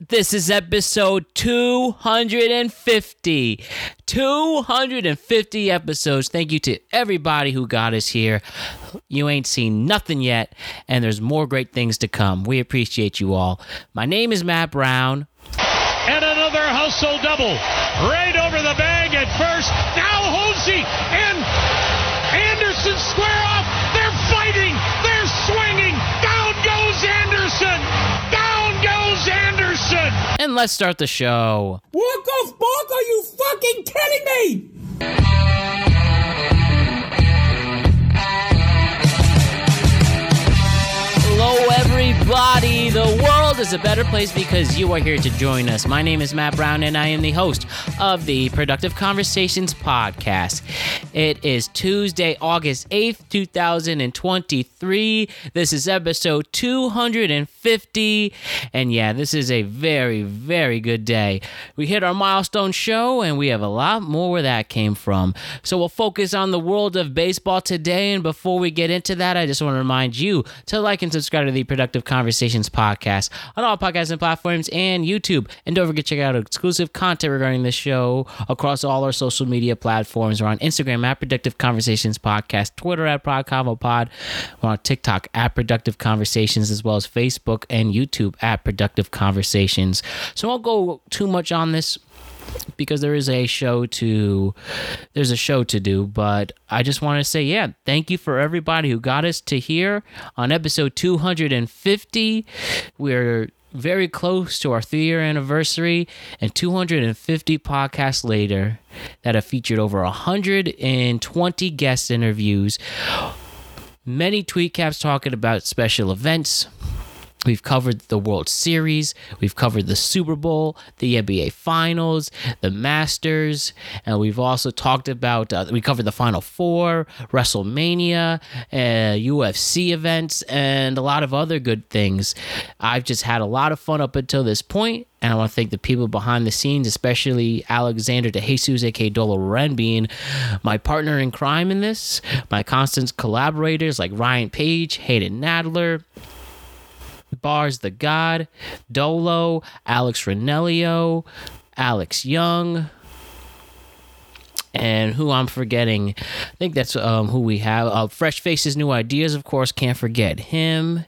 This is episode 250. 250 episodes. Thank you to everybody who got us here. You ain't seen nothing yet, and there's more great things to come. We appreciate you all. My name is Matt Brown. And another hustle double. Right over the bag at first. Now Hosey And let's start the show. Walk off, Bark? Are you fucking kidding me? Hello, everybody. The world is a better place because you are here to join us. My name is Matt Brown, and I am the host of the Productive Conversations podcast. It is Tuesday, August 8th, 2023. This is episode 250. And yeah, this is a very, very good day. We hit our milestone show, and we have a lot more where that came from. So we'll focus on the world of baseball today. And before we get into that, I just want to remind you to like and subscribe to the Productive Conversations podcast on all podcasting platforms and YouTube. And don't forget to check out exclusive content regarding this show across all our social media platforms. We're on Instagram at Productive Conversations Podcast, Twitter at ProdConvoPod, we're on TikTok at Productive Conversations, as well as Facebook and YouTube at Productive Conversations. So I won't go too much on this because there is a show to there's a show to do but i just want to say yeah thank you for everybody who got us to here on episode 250 we're very close to our three year anniversary and 250 podcasts later that have featured over 120 guest interviews. Many tweet caps talking about special events We've covered the World Series, we've covered the Super Bowl, the NBA Finals, the Masters, and we've also talked about, uh, we covered the Final Four, WrestleMania, uh, UFC events, and a lot of other good things. I've just had a lot of fun up until this point, and I want to thank the people behind the scenes, especially Alexander De Jesus, aka Dolo Ren, being my partner in crime in this, my constant collaborators like Ryan Page, Hayden Nadler, Bars the God, Dolo, Alex Ranelio, Alex Young, and who I'm forgetting. I think that's um, who we have. Uh, Fresh Faces, New Ideas, of course, can't forget him.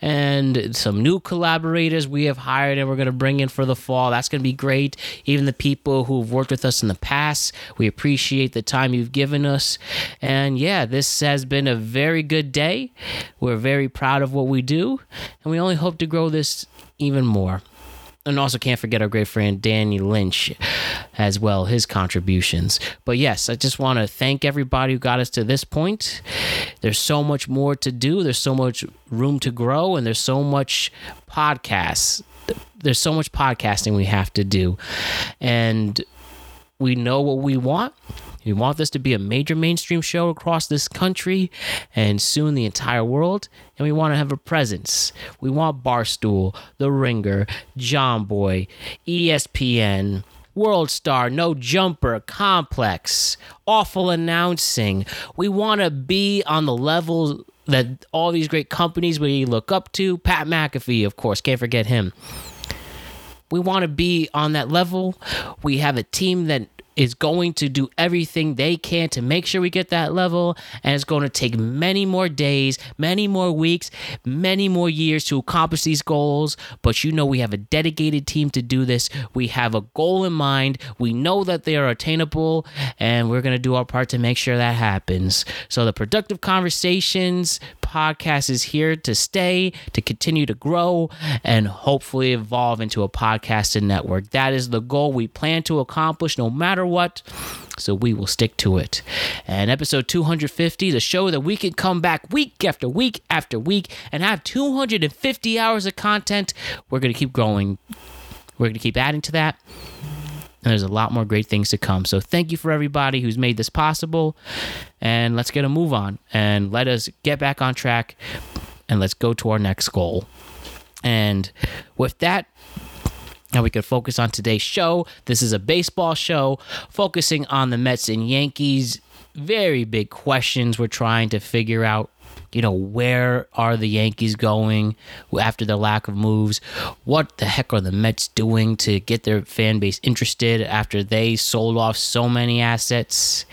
And some new collaborators we have hired and we're going to bring in for the fall. That's going to be great. Even the people who've worked with us in the past, we appreciate the time you've given us. And yeah, this has been a very good day. We're very proud of what we do, and we only hope to grow this even more and also can't forget our great friend Danny Lynch as well, his contributions. But yes, I just want to thank everybody who got us to this point. There's so much more to do, there's so much room to grow, and there's so much podcasts. There's so much podcasting we have to do. And we know what we want. We want this to be a major mainstream show across this country and soon the entire world. And we want to have a presence. We want Barstool, The Ringer, Jomboy, ESPN, World Star, No Jumper, Complex, Awful Announcing. We want to be on the level that all these great companies we look up to. Pat McAfee, of course, can't forget him. We want to be on that level. We have a team that is going to do everything they can to make sure we get that level. And it's going to take many more days, many more weeks, many more years to accomplish these goals. But you know, we have a dedicated team to do this. We have a goal in mind. We know that they are attainable, and we're going to do our part to make sure that happens. So, the Productive Conversations podcast is here to stay, to continue to grow, and hopefully evolve into a podcasting network. That is the goal we plan to accomplish no matter what. So we will stick to it. And episode 250, the show that we can come back week after week after week and have 250 hours of content. We're going to keep growing. We're going to keep adding to that. And there's a lot more great things to come. So thank you for everybody who's made this possible. And let's get a move on and let us get back on track and let's go to our next goal. And with that, now we could focus on today's show. This is a baseball show focusing on the Mets and Yankees. Very big questions we're trying to figure out you know, where are the Yankees going after the lack of moves? What the heck are the Mets doing to get their fan base interested after they sold off so many assets?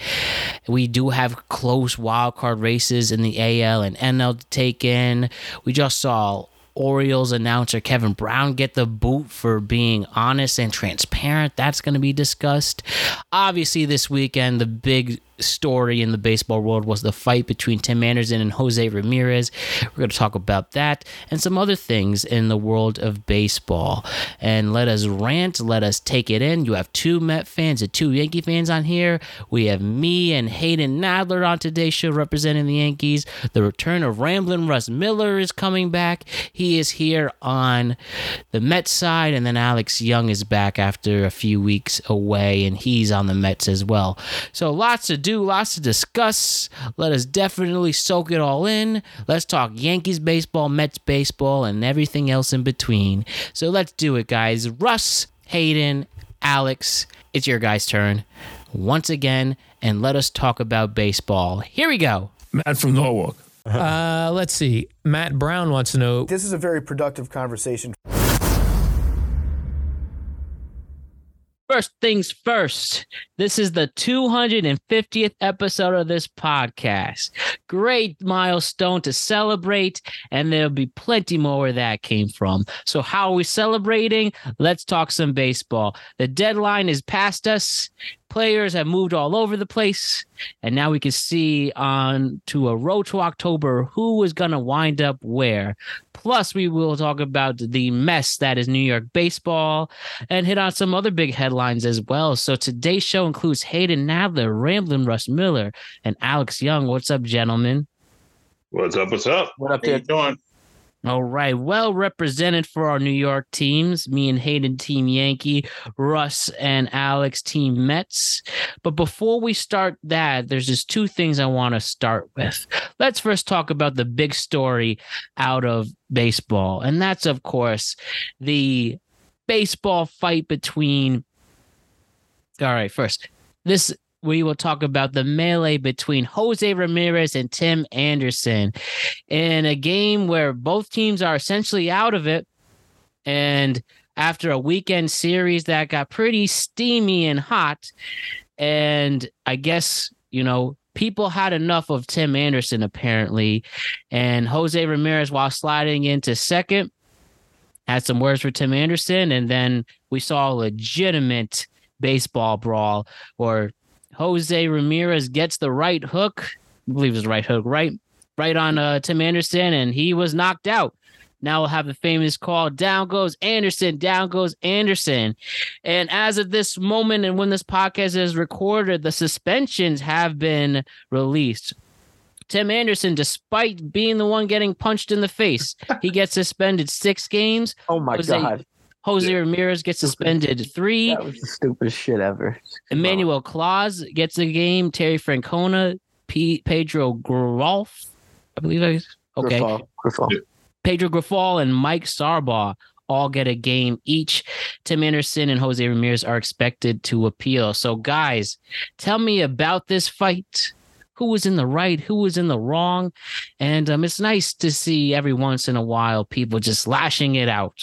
We do have close wild card races in the AL and NL to take in. We just saw Orioles announcer Kevin Brown get the boot for being honest and transparent. That's going to be discussed. Obviously, this weekend, the big story in the baseball world was the fight between Tim Anderson and Jose Ramirez. We're going to talk about that and some other things in the world of baseball. And let us rant, let us take it in. You have two Met fans and two Yankee fans on here. We have me and Hayden Nadler on today's show representing the Yankees. The return of Ramblin' Russ Miller is coming back. He is here on the Mets side, and then Alex Young is back after a few weeks away, and he's on the Mets as well. So lots to do do, lots to discuss. Let us definitely soak it all in. Let's talk Yankees baseball, Mets baseball, and everything else in between. So let's do it, guys. Russ, Hayden, Alex, it's your guys' turn once again, and let us talk about baseball. Here we go. Matt from Norwalk. Uh, let's see. Matt Brown wants to know. This is a very productive conversation. First things first, this is the 250th episode of this podcast. Great milestone to celebrate, and there'll be plenty more where that came from. So, how are we celebrating? Let's talk some baseball. The deadline is past us. Players have moved all over the place, and now we can see on to a road to October who is going to wind up where. Plus, we will talk about the mess that is New York baseball and hit on some other big headlines as well. So today's show includes Hayden Nadler, Ramblin' Russ Miller, and Alex Young. What's up, gentlemen? What's up? What's up? What up, How you doing? All right, well represented for our New York teams. Me and Hayden, Team Yankee, Russ and Alex, Team Mets. But before we start that, there's just two things I want to start with. Let's first talk about the big story out of baseball, and that's, of course, the baseball fight between. All right, first, this we will talk about the melee between Jose Ramirez and Tim Anderson in a game where both teams are essentially out of it. And after a weekend series that got pretty steamy and hot, and I guess, you know, people had enough of Tim Anderson apparently. And Jose Ramirez, while sliding into second, had some words for Tim Anderson. And then we saw a legitimate baseball brawl where Jose Ramirez gets the right hook. I believe it's the right hook, right? Right on uh, Tim Anderson, and he was knocked out. Now we'll have the famous call down goes Anderson, down goes Anderson. And as of this moment, and when this podcast is recorded, the suspensions have been released. Tim Anderson, despite being the one getting punched in the face, he gets suspended six games. Oh my Jose- god, Jose Ramirez gets suspended three. that was the stupidest shit ever. Emmanuel Clase gets a game. Terry Francona, P- Pedro Grolf, I believe. I okay. Grifol, Grifol. Pedro Grifol and Mike Sarbaugh all get a game each. Tim Anderson and Jose Ramirez are expected to appeal. So, guys, tell me about this fight. Who was in the right? Who was in the wrong? And um, it's nice to see every once in a while people just lashing it out.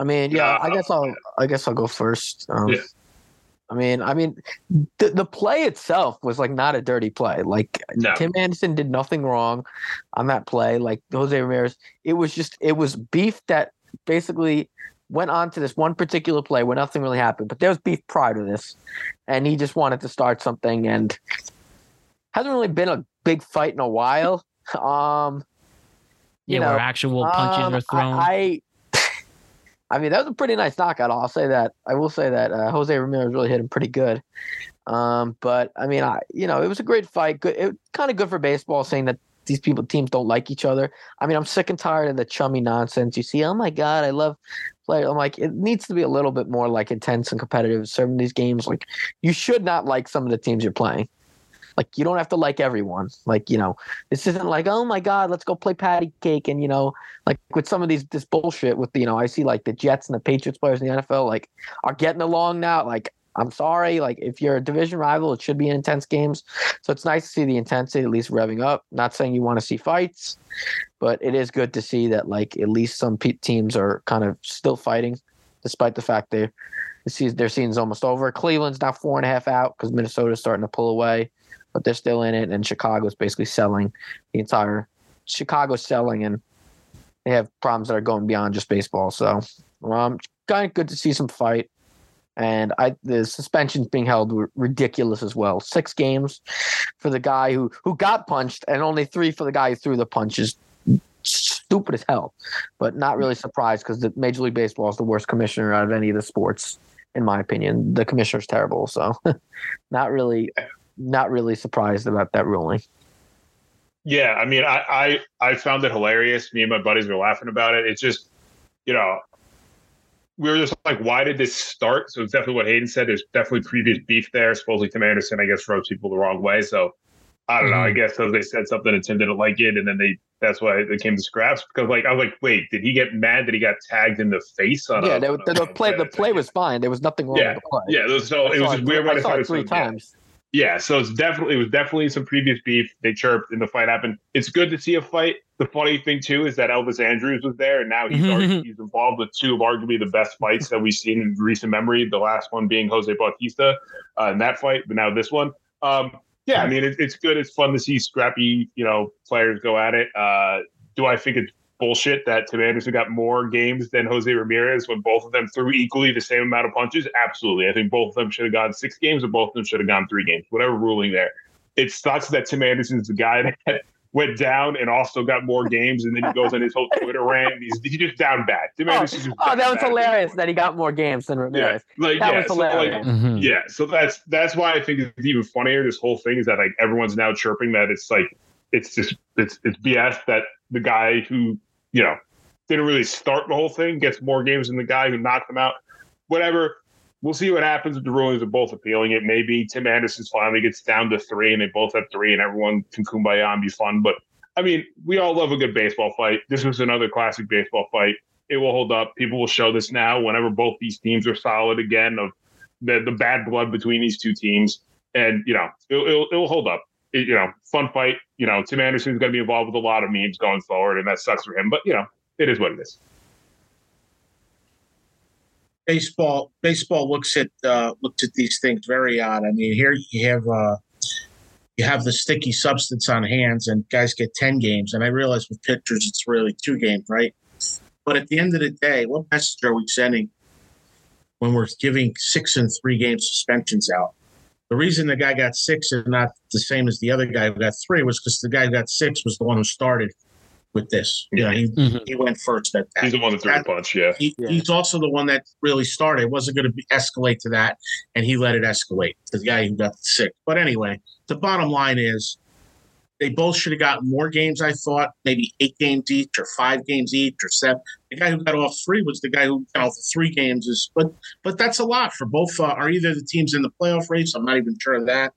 I mean, yeah, I guess I'll I guess I'll go first. Um, Yeah. I mean, I mean, the the play itself was like not a dirty play. Like No. Tim Anderson did nothing wrong on that play. Like Jose Ramirez, it was just it was beef that basically went on to this one particular play where nothing really happened. But there was beef prior to this, and he just wanted to start something, and hasn't really been a big fight in a while. Um, you Yeah, know, where actual punches um, were thrown. I, I, I mean, that was a pretty nice knockout. I'll say that. I will say that uh, Jose Ramirez really hit him pretty good. Um, but I mean, I you know, it was a great fight. Good, it kind of good for baseball, saying that these people teams don't like each other. I mean, I'm sick and tired of the chummy nonsense. You see, oh my god, I love player. I'm like, it needs to be a little bit more like intense and competitive. Of these games, like, you should not like some of the teams you're playing. Like you don't have to like everyone. Like you know, this isn't like oh my god, let's go play patty cake and you know, like with some of these this bullshit with you know, I see like the Jets and the Patriots players in the NFL like are getting along now. Like I'm sorry. Like if you're a division rival, it should be intense games. So it's nice to see the intensity at least revving up. Not saying you want to see fights, but it is good to see that like at least some pe- teams are kind of still fighting, despite the fact they're their season's almost over. Cleveland's now four and a half out because Minnesota's starting to pull away, but they're still in it. And Chicago's basically selling the entire. Chicago's selling, and they have problems that are going beyond just baseball. So, um, kind of good to see some fight. And I, the suspensions being held were ridiculous as well. Six games for the guy who who got punched, and only three for the guy who threw the punches. Stupid as hell, but not really surprised because the Major League Baseball is the worst commissioner out of any of the sports, in my opinion. The commissioner's terrible, so not really, not really surprised about that ruling. Yeah, I mean, I, I I found it hilarious. Me and my buddies were laughing about it. It's just, you know, we were just like, why did this start? So it's definitely what Hayden said. There's definitely previous beef there. Supposedly Tim Anderson, I guess, rubs people the wrong way. So I don't know. I mm-hmm. guess so they said something and Tim didn't like it, and then they that's why they came to scraps because like I was like, wait, did he get mad that he got tagged in the face on? Yeah, a, they, on the, a- play the play was fine. There was nothing wrong Yeah, with the play. Yeah, it was- so I it was weird. when I saw it three so- times. Yeah, so it's definitely it was definitely some previous beef. They chirped and the fight happened. It's good to see a fight. The funny thing too is that Elvis Andrus was there, and now he's already, he's involved with two of arguably the best fights that we've seen in recent memory. The last one being Jose Bautista uh, in that fight, but now this one. Um, yeah, I mean it, it's good. It's fun to see scrappy, you know, players go at it. Uh, do I think it's bullshit that Tim Anderson got more games than Jose Ramirez when both of them threw equally the same amount of punches? Absolutely. I think both of them should have gone six games or both of them should have gone three games, whatever ruling there. It sucks that Tim Anderson's the guy that went down and also got more games, and then he goes on his whole Twitter rant. He's, he's just down bad. Tim Oh, Anderson's just oh, down that was hilarious that he got more games than Yeah, Ramirez. like That yeah, was so, like, hilarious. Mhm. yeah, so that's that's why I think it's even funnier. This whole thing is that like everyone's now chirping that it's like it's just it's it's BS that the guy who you know didn't really start the whole thing gets more games than the guy who knocked him out. Whatever. We'll see what happens if the rulings. Are both appealing it. Maybe Tim Anderson's finally gets down to three, and they both have three, and everyone can kumbaya and be fun. But I mean, we all love a good baseball fight. This was another classic baseball fight. It will hold up. People will show this now whenever both these teams are solid again. Of the the bad blood between these two teams, and you know it'll it'll, it'll hold up. You know, fun fight. You know, Tim Anderson's going to be involved with a lot of memes going forward, and that sucks for him. But you know, it is what it is. baseball baseball looks at uh, looks at these things very odd. I mean, here you have uh, you have the sticky substance on hands, and guys get ten games. And I realize with pitchers, it's really two games, right? But at the end of the day, what message are we sending when we're giving six and three game suspensions out? The reason the guy got six and not the same as the other guy who got three was because the guy who got six was the one who started with this. You know, he, Mhm. he went first at that. He's the one that threw the punch. Yeah. he, Yeah. he's also the one that really started. It wasn't going to escalate to that, and he let it escalate. The guy who got sick. But anyway, the bottom line is they both should have gotten more games. I thought maybe eight games each, or five games each, or seven. The guy who got off three was the guy who got off three games. Is but but that's a lot for both. Uh, are either the teams in the playoff race? I'm not even sure of that.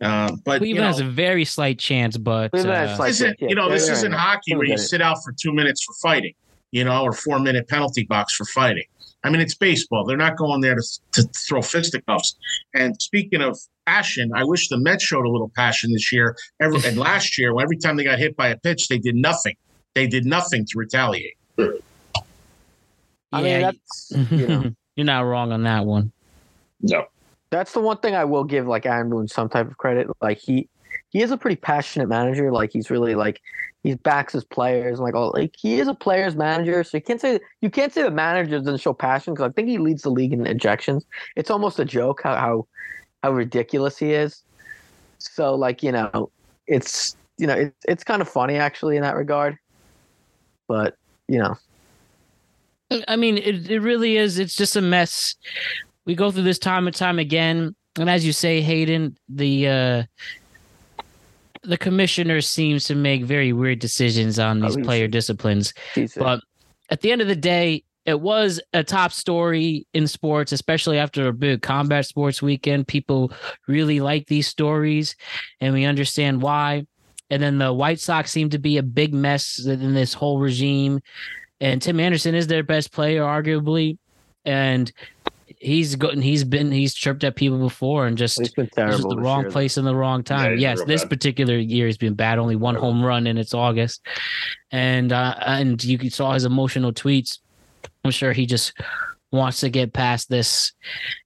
Uh, but you Cleveland know, has a very slight chance, but uh, slight- isn't yeah, you know this yeah, isn't yeah. hockey where you sit out for two minutes for fighting you know or four minute penalty box for fighting i mean it's baseball they're not going there to, to throw fisticuffs and speaking of passion i wish the mets showed a little passion this year every, and last year every time they got hit by a pitch they did nothing they did nothing to retaliate I mean, yeah, that's you know, you're not wrong on that one. No. that's the one thing I will give like Aaron Boone some type of credit. Like he he is a pretty passionate manager. Like he's really like he backs his players and like all like he is a players manager. So you can't say you can't say the manager doesn't show passion because I think he leads the league in ejections. It's almost a joke how how how ridiculous he is. So like you know it's you know it's it's kind of funny actually in that regard. But you know I mean, it, it really is. It's just a mess. We go through this time and time again. And as you say, Hayden, the uh, the commissioner seems to make very weird decisions on Oh, these he's- player disciplines. But at the end of the day, it was a top story in sports, especially after a big combat sports weekend. People really like these stories, and we understand why. And then the White Sox seem to be a big mess in this whole regime. And Tim Anderson is their best player, arguably. And he's gotten he's been he's chirped at people before and just It's been This terrible. is the wrong year. place in the wrong time. he's yes, this bad. particular year has been bad. Only one home run, and it's August. And uh, and you saw his emotional tweets. I'm sure he just wants to get past this.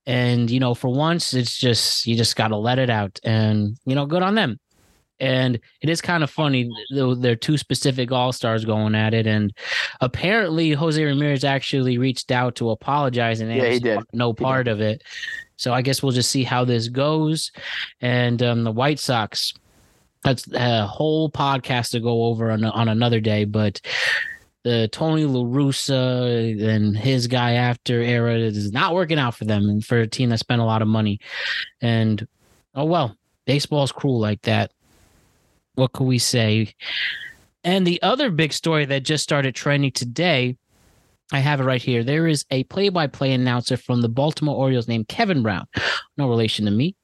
And you know, for once, it's just you just got to let it out. And you know, good on them. And it is kind of funny though there are two specific all stars going at it, and apparently Jose Ramirez actually reached out to apologize and Yeah, he did. no part of it. So I guess we'll just see how this goes. And um, the White Sox, that's a whole podcast to go over on, on another day. But the Tony La Russa and his guy after era is not working out for them and for a team that spent a lot of money. And oh well, baseball's cruel like that. What could we say? And the other big story that just started trending today I have it right here. There is a play-by-play announcer from the Baltimore Orioles named Kevin Brown. No relation to me.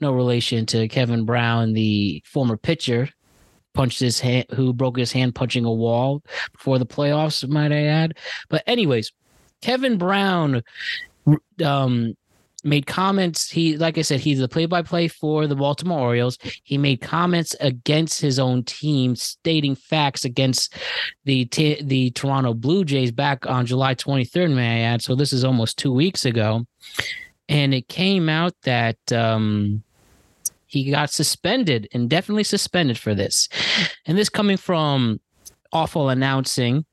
No relation to Kevin Brown, the former pitcher, punched his hand, who broke his hand punching a wall before the playoffs. Might I add? But anyways, Kevin Brown um, made comments. He, like I said, he's the play-by-play for the Baltimore Orioles. He made comments against his own team, stating facts against the t- the Toronto Blue Jays back on July 23rd. May I add? So this is almost two weeks ago, and it came out that um, he got suspended, indefinitely suspended for this, and this coming from awful announcing.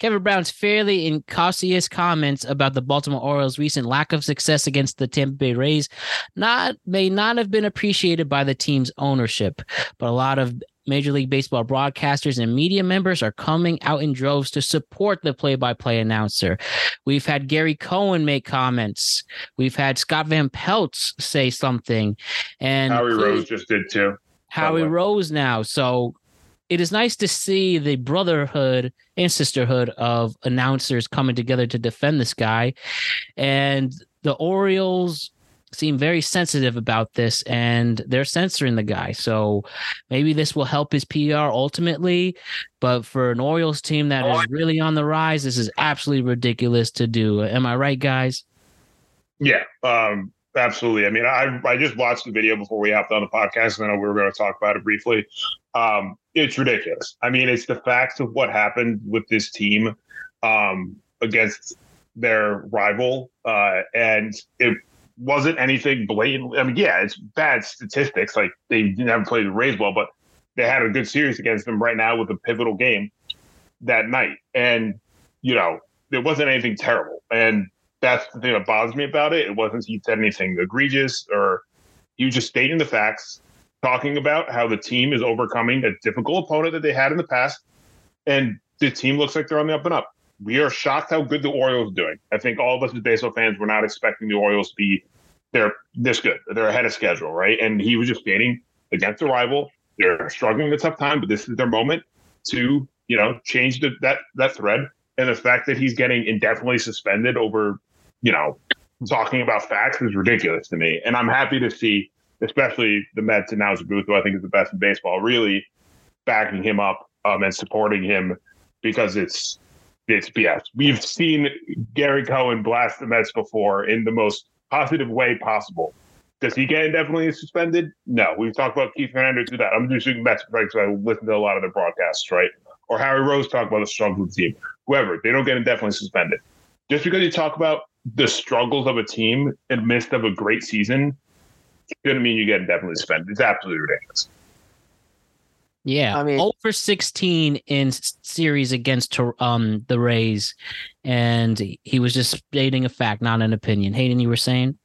Kevin Brown's fairly incautious comments about the Baltimore Orioles' recent lack of success against the Tampa Bay Rays not may not have been appreciated by the team's ownership, but a lot of Major League Baseball broadcasters and media members are coming out in droves to support the play-by-play announcer. We've had Gary Cohen make comments. We've had Scott Van Pelt say something, and Howie Rose just did too. Howie. Rose now. So it is nice to see the brotherhood and sisterhood of announcers coming together to defend this guy. And the Orioles seem very sensitive about this and they're censoring the guy. So maybe this will help his PR ultimately. But for an Orioles team that is really on the rise, this is absolutely ridiculous to do. Am I right, guys? Yeah, um, absolutely. I mean, I I just watched the video before we hopped on the podcast, and I know we were going to talk about it briefly. Um, it's ridiculous. I mean, it's the facts of what happened with this team um, against their rival, uh, and it wasn't anything blatant. I mean, yeah, it's bad statistics. Like they never played the Rays well, but they had a good series against them right now with a pivotal game that night, and you know, there wasn't anything terrible. And that's the thing that bothers me about it. It wasn't he said anything egregious or he was just stating the facts, talking about how the team is overcoming a difficult opponent that they had in the past, and the team looks like they're on the up and up. We are shocked how good the Orioles are doing. I think all of us as baseball fans were not expecting the Orioles to be they're this good. They're ahead of schedule, right? And he was just stating against a rival, they're struggling a tough time, but this is their moment to, you know, change the, that that thread. And the fact that he's getting indefinitely suspended over, you know, talking about facts is ridiculous to me. And I'm happy to see, especially the Mets and now Booth, who I think is the best in baseball, really backing him up um, and supporting him because it's it's BS. We've seen Gary Cohen blast the Mets before in the most positive way possible. Does he get indefinitely suspended? No. We've talked about Keith Hernandez do that. I'm just doing Mets right because I listen to a lot of their broadcasts, right? Or Harry Rose talk about the struggles of the team. Whoever, they don't get indefinitely suspended. Just because you talk about the struggles of a team in the midst of a great season, shouldn't mean you get indefinitely suspended. It's absolutely ridiculous. Yeah, I mean- over sixteen in series against um the Rays, and he was just stating a fact, not an opinion. Hayden, you were saying?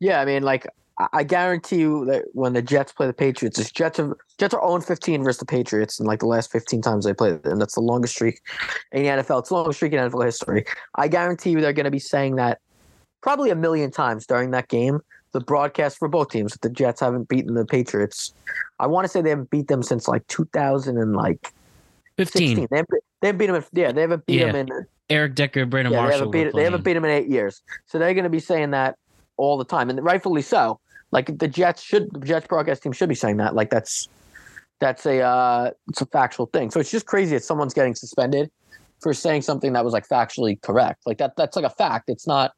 Yeah, I mean, like I- guarantee you that when the Jets play the Patriots, the Jets have Jets are 0 15 versus the Patriots in like the last 15 times they played, and that's the longest streak in the NFL. It's the longest streak in NFL history. I guarantee you they're going to be saying that probably a million times during that game. The broadcast for both teams, that the Jets haven't beaten the Patriots. I want to say they haven't beat them since like 2000 and like Fifteen. 16. They haven't, they haven't beat them. In, yeah, they haven't beat Yeah. them in Eric Decker, Brandon yeah, they Marshall. haven't beat they haven't beat him in eight years. So they're going to be saying that all the time, and rightfully so. Like the Jets should, the Jets broadcast team should be saying that. Like that's that's a uh, it's a factual thing. So it's just crazy that someone's getting suspended for saying something that was like factually correct. Like that that's like a fact. It's not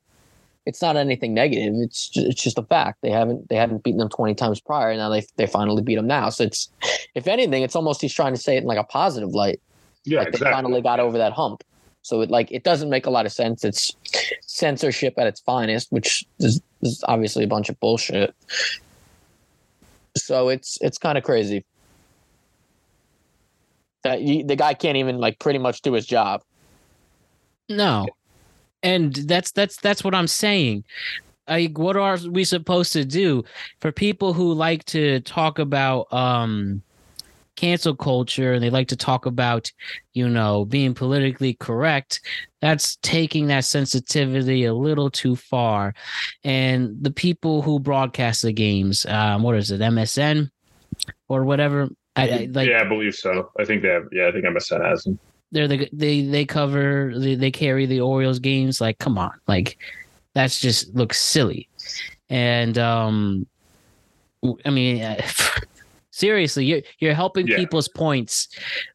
it's not anything negative. It's just, it's just a fact. They haven't they hadn't beaten them 20 times prior. And now they they finally beat them now. So it's if anything, it's almost he's trying to say it in like a positive light. Yeah, like exactly. they finally got over that hump. So it like it doesn't make a lot of sense. It's censorship at its finest, which is, is obviously a bunch of bullshit. So it's it's kind of crazy that you, the guy can't even like pretty much do his job. No. And that's that's that's what I'm saying. Like what are we supposed to do for people who like to talk about um cancel culture and they like to talk about, you know, being politically correct, that's taking that sensitivity a little too far. And the people who broadcast the games, um what is it, MASN or whatever, I, I like yeah, I believe so. I think they have. Yeah, I think MASN has them. They're the they they cover they, they carry the Orioles games like come on like that's just looks silly and um I mean seriously you're you're helping Yeah. people's points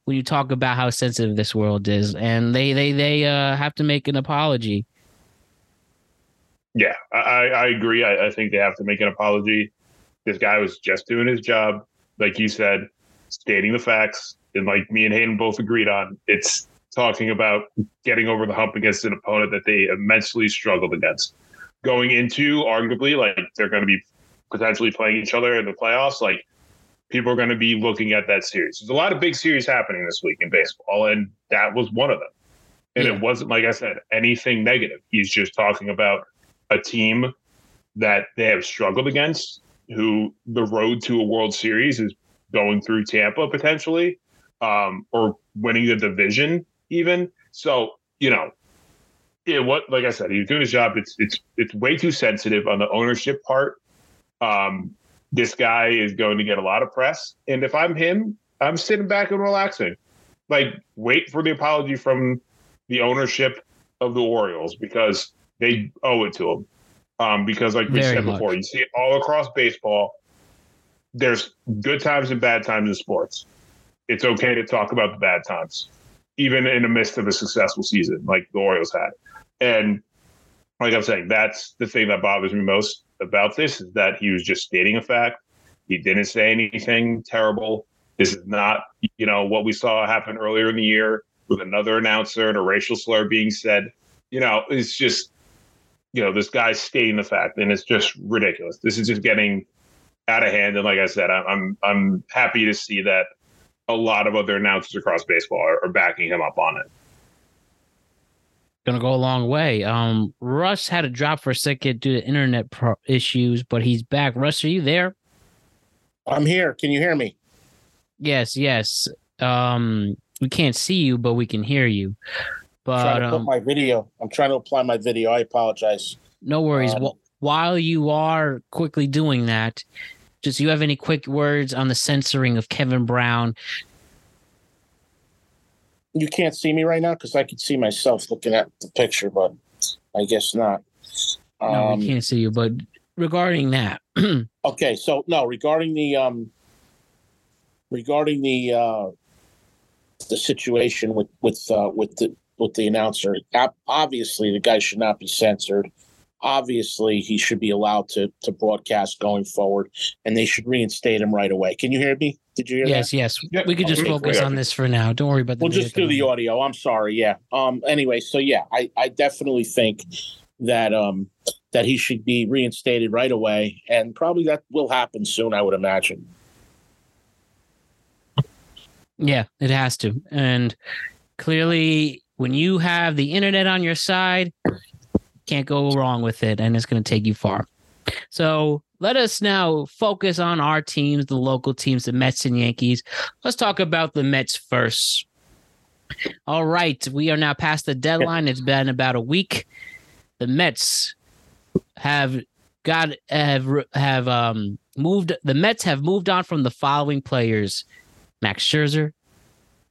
when you talk about how sensitive this world is and they they they uh have to make an apology Yeah, I, I agree. I, I think they have to make an apology. This guy was just doing his job, like you said, stating the facts, and like me and Hayden both agreed on. It's talking about getting over the hump against an opponent that they immensely struggled against. Going into arguably like they're going to be potentially playing each other in the playoffs, like people are going to be looking at that series. There's a lot of big series happening this week in baseball, and that was one of them. And Yeah. it wasn't like I said anything negative. He's just talking about a team that they have struggled against, who the road to a World Series is going through Tampa potentially, um, or winning the division even. So you know, yeah, what like I said, he's doing his job. It's it's it's way too sensitive on the ownership part. Um, this guy is going to get a lot of press, and if I'm him, I'm sitting back and relaxing. Like, wait for the apology from the ownership of the Orioles because they owe it to him. Um, because, like we Very said much. before, you see it all across baseball. There's good times and bad times in sports. It's okay to talk about the bad times, even in the midst of a successful season like the Orioles had. And like I'm saying, that's the thing that bothers me most about this is that he was just stating a fact. He didn't say anything terrible. This is not, you know, what we saw happen earlier in the year with another announcer and a racial slur being said. You know, it's just, you know, this guy's stating the fact, and it's just ridiculous. This is just getting out of hand. And like I said, I'm I'm, I'm happy to see that a lot of other announcers across baseball are, are backing him up on it. gonna go a long way. Um, Russ had a drop for a second due to internet pro- issues, but he's back. Russ, are you there? I'm here. Can you hear me? Yes, yes. Um, we can't see you, but we can hear you. I'm trying But to put um, my video. I'm trying to apply my video. I apologize. no worries. um, Wh- While you are quickly doing that, just you have any quick words on the censoring of Kevin Brown? You can't see me right now because I can see myself looking at the picture, but I guess not. No, Um, we can't see you. But regarding that, Okay, so no, regarding the um regarding the uh the situation with with uh with the with the announcer, obviously the guy should not be censored. Obviously, he should be allowed to to broadcast going forward, and they should reinstate him right away. Can you hear me? Did you hear that? yes, yes, Yep. we could just Okay. focus on this for now. Don't worry about the. We'll just do the anymore. audio. I'm sorry. Yeah. Um. Anyway, so yeah, I I definitely think that um that he should be reinstated right away, and probably that will happen soon. I would imagine. Yeah, it has to. And clearly, when you have the internet on your side, can't go wrong with it, and it's going to take you far. So let us now focus on our teams, the local teams, the Mets and Yankees. Let's talk about the Mets first. All right, we are now past the deadline. It's been about a week. The Mets have got have have um moved. The Mets have moved on from the following players: Max Scherzer,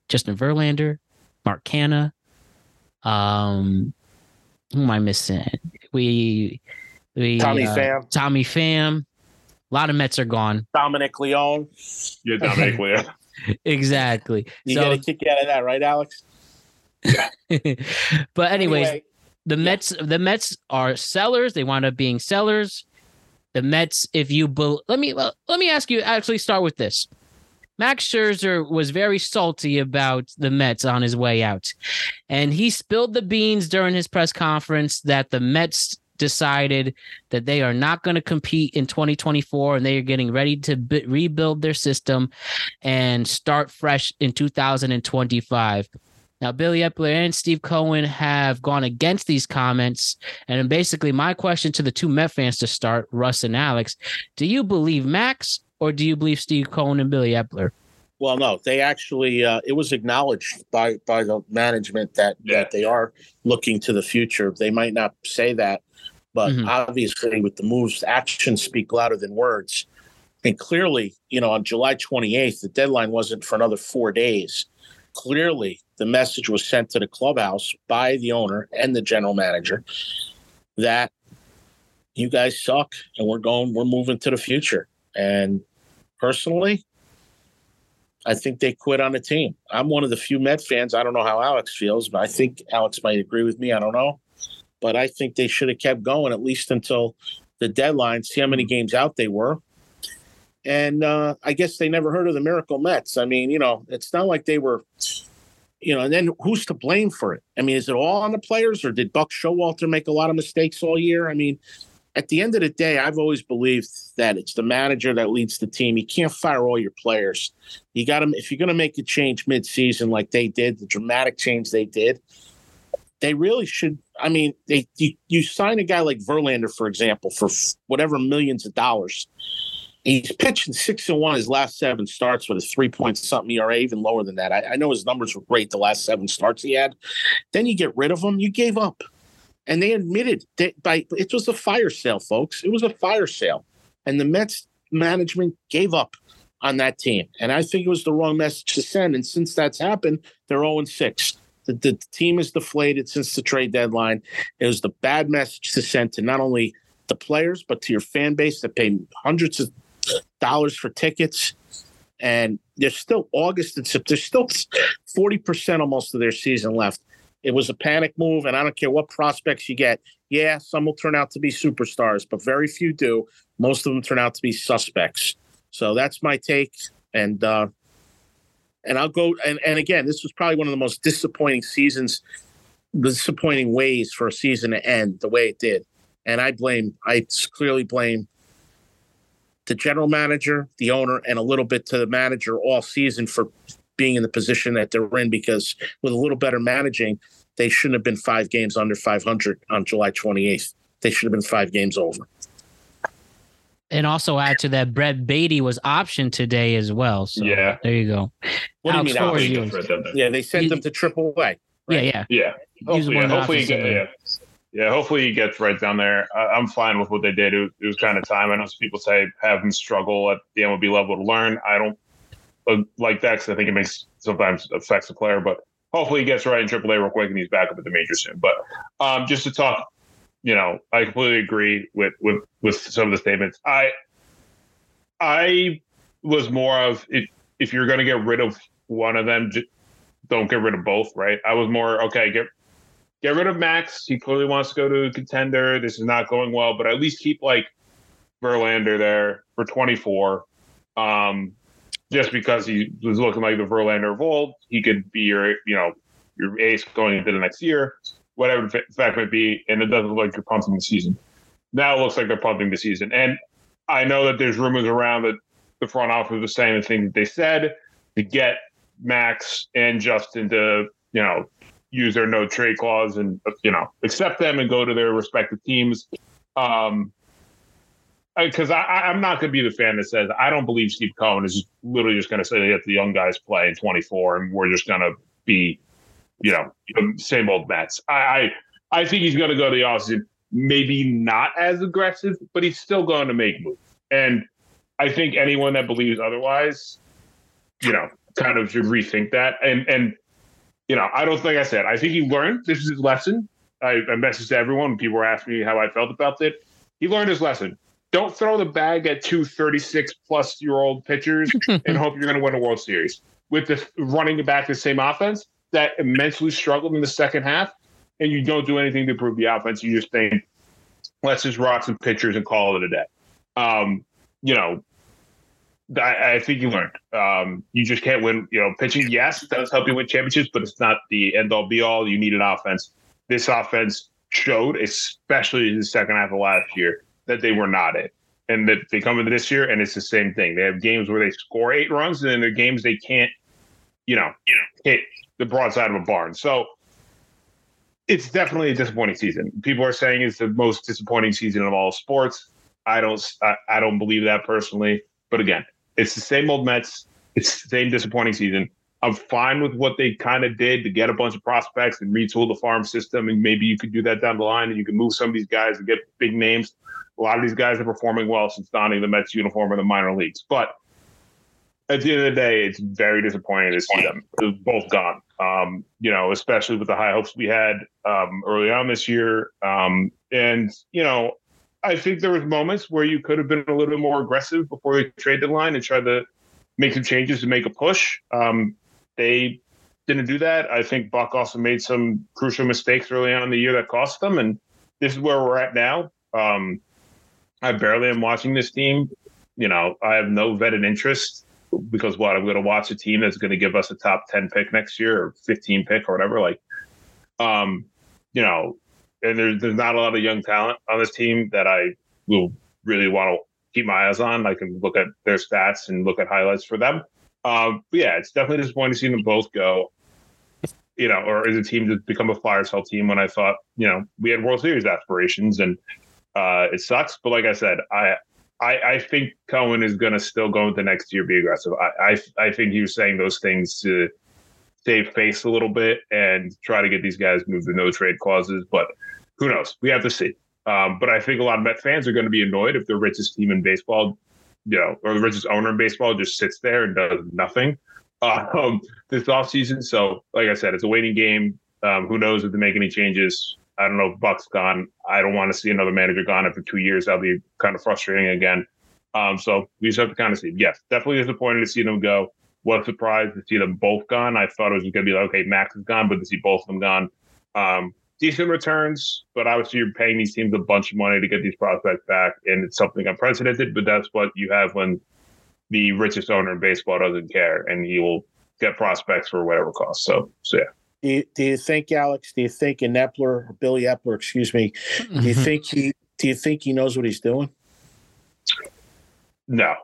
Justin Verlander, Mark Canha. Um, who am I missing? We, we Tommy uh, Pham, Tommy Pham. A lot of Mets are gone. Dominic Leone. Yeah, Dominic Leah. exactly. You so, get a kick out of that, right, Alex? but anyways, Anyway, the Mets the Mets are sellers. They wind up being sellers. The Mets, if you bel let me well, let me ask you. Actually, start with this. Max Scherzer was very salty about the Mets on his way out, and he spilled the beans during his press conference that the Mets decided that they are not going to compete in 2024 and they are getting ready to rebuild their system and start fresh in 2025. Now, Billy Eppler and Steve Cohen have gone against these comments. And basically, my question to the two Met fans to start, Russ and Alex, do you believe Max or do you believe Steve Cohen and Billy Eppler? Well, no, they actually uh, it was acknowledged by by the management that Yeah. that they are looking to the future. They might not say that, but Mhm. obviously, with the moves, actions speak louder than words. And clearly, you know, on July 28th, the deadline wasn't for another four days. Clearly, the message was sent to the clubhouse by the owner and the general manager that you guys suck and we're going, we're moving to the future. And personally, I think they quit on the team. I'm one of the few Met fans. I don't know how Alex feels, but I think Alex might agree with me. I don't know. But I think they should have kept going at least until the deadline, see how many games out they were. And uh, I guess they never heard of the Miracle Mets. I mean, you know, it's not like they were, you know, and then who's to blame for it? I mean, is it all on the players or did Buck Showalter make a lot of mistakes all year? I mean, at the end of the day, I've always believed that it's the manager that leads the team. You can't fire all your players. You got to, if you're going to make a change mid-season like they did, the dramatic change they did, they really should. I mean, they you, you sign a guy like Verlander, for example, for whatever millions of dollars. He's pitching six and one his last seven starts with a three point something ERA, even lower than that. I, I know his numbers were great the last seven starts he had. Then you get rid of him, you gave up and they admitted that by it was a fire sale, folks. It was a fire sale, and the Mets management gave up on that team, and I think it was the wrong message to send. And since that's happened, they're zero and six. The, the team is deflated since the trade deadline. It was the bad message to send to not only the players but to your fan base that paid hundreds of dollars for tickets. And there's still August and September. There's still forty percent almost of their season left. It was a panic move, and I don't care what prospects you get. Yeah, some will turn out to be superstars, but very few do. Most of them turn out to be suspects. So that's my take. And uh, and I'll go and, and again, this was probably one of the most disappointing seasons, disappointing ways for a season to end the way it did. And I blame, I clearly blame the general manager, the owner, and a little bit to the manager all season for being in the position that they're in because with a little better managing, they shouldn't have been five games under 500 on July 28th. They should have been five games over. And also add to that, Brett Baty was optioned today as well. So Yeah. there you go. What do you mean? what you- Just read that there. Yeah, they sent them to Triple A. Yeah, yeah. Yeah. Hopefully, yeah, hopefully, he get, yeah. Yeah, hopefully he gets right down there. I, I'm fine with what they did. It, was- it was kind of time. I know some people say have him struggle at the MLB level to learn. I don't like that because I think it makes sometimes affects the player. But hopefully he gets right in AAA real quick and he's back up at the major soon. But um, just to talk, you know, I completely agree with with with some of the statements. I I was more of if if you're going to get rid of one of them, just don't get rid of both, right? I was more okay. Get get rid of Max. He clearly wants to go to a contender. This is not going well, but at least keep like Verlander there for 24. Um, just because he was looking like the Verlander of old, he could be your, you know, your ace going into the next year, whatever the fact might be. And it doesn't look like you're pumping the season. Now it looks like they're pumping the season. And I know that there's rumors around that the front office was saying the thing that they said to get Max and Justin to, you know, use their no trade clause and you know accept them and go to their respective teams. Um, because I, I'm not going to be the fan that says I don't believe Steve Cohen is literally just going to say let the young guys play in 24 and we're just going to be, you know, same old Mets. I I, I think he's going to go to the offseason, maybe not as aggressive, but he's still going to make moves. And I think anyone that believes otherwise, you know, kind of should rethink that. And and you know, I don't think I said. I think he learned this is his lesson. I, I messaged everyone. People were asking me how I felt about it. He learned his lesson. Don't throw the bag at two 36 plus year old pitchers and hope you're going to win a World Series. With the running back the same offense that immensely struggled in the second half, and you don't do anything to improve the offense. You just think, let's just rock some pitchers and call it a day. Um, you know, I, I, think you learned. Um, you just can't win. You know, pitching, yes, does help you win championships, but it's not the end all be all. You need an offense. This offense showed, especially in the second half of last year, that they were not it. And that they come into this year and it's the same thing. They have games where they score eight runs, and then there are games they can't, you know, hit the broadside of a barn. So it's definitely a disappointing season. People are saying it's the most disappointing season of all sports. I don't I, I don't believe that personally. But again, it's the same old Mets. It's the same disappointing season. I'm fine with what they kind of did to get a bunch of prospects and retool the farm system. And maybe you could do that down the line and you can move some of these guys and get big names. A lot of these guys are performing well since donning the Mets uniform in the minor leagues. But at the end of the day, it's very disappointing to see them both gone. Um, you know, especially with the high hopes we had um, early on this year. Um, and you know, I think there was moments where you could have been a little bit more aggressive before the trade deadline and tried to make some changes to make a push. Um, they didn't do that. I think Buck also made some crucial mistakes early on in the year that cost them, and this is where we're at now. Um, I barely am watching this team. You know, I have no vetted interest because what I'm going to watch a team that's going to give us a top ten pick next year or 15 pick or whatever. Like, um, you know, and there's there's not a lot of young talent on this team that I will really want to keep my eyes on. I can look at their stats and look at highlights for them. Um, yeah, it's definitely disappointing to see them both go. You know, or is a team to become a fire sale team when I thought, you know, we had World Series aspirations and uh, it sucks. But like I said, I I, I think Cohen is going to still go into next year be aggressive. I, I I think he was saying those things to save face a little bit and try to get these guys moved to no trade clauses. But who knows? We have to see. Um, but I think a lot of Met fans are going to be annoyed if the richest team in baseball, you know, or the richest owner in baseball just sits there and does nothing um, this offseason. So, like I said, it's a waiting game. Um, who knows if they make any changes? I don't know if Buck's gone. I don't want to see another manager gone after two years. That'll be kind of frustrating again. Um, so we just have to kind of see. Yes, definitely disappointed to see them go. Was surprised to see them both gone. I thought it was going to be like, okay, Max is gone, but to see both of them gone, um, decent returns, but obviously you're paying these teams a bunch of money to get these prospects back, and it's something unprecedented. But that's what you have when the richest owner in baseball doesn't care, and he will get prospects for whatever cost. So, so yeah. Do you, do you think, Alex? Do you think in Eppler, Billy Eppler, excuse me? Do you think he? Do you think he knows what he's doing? No.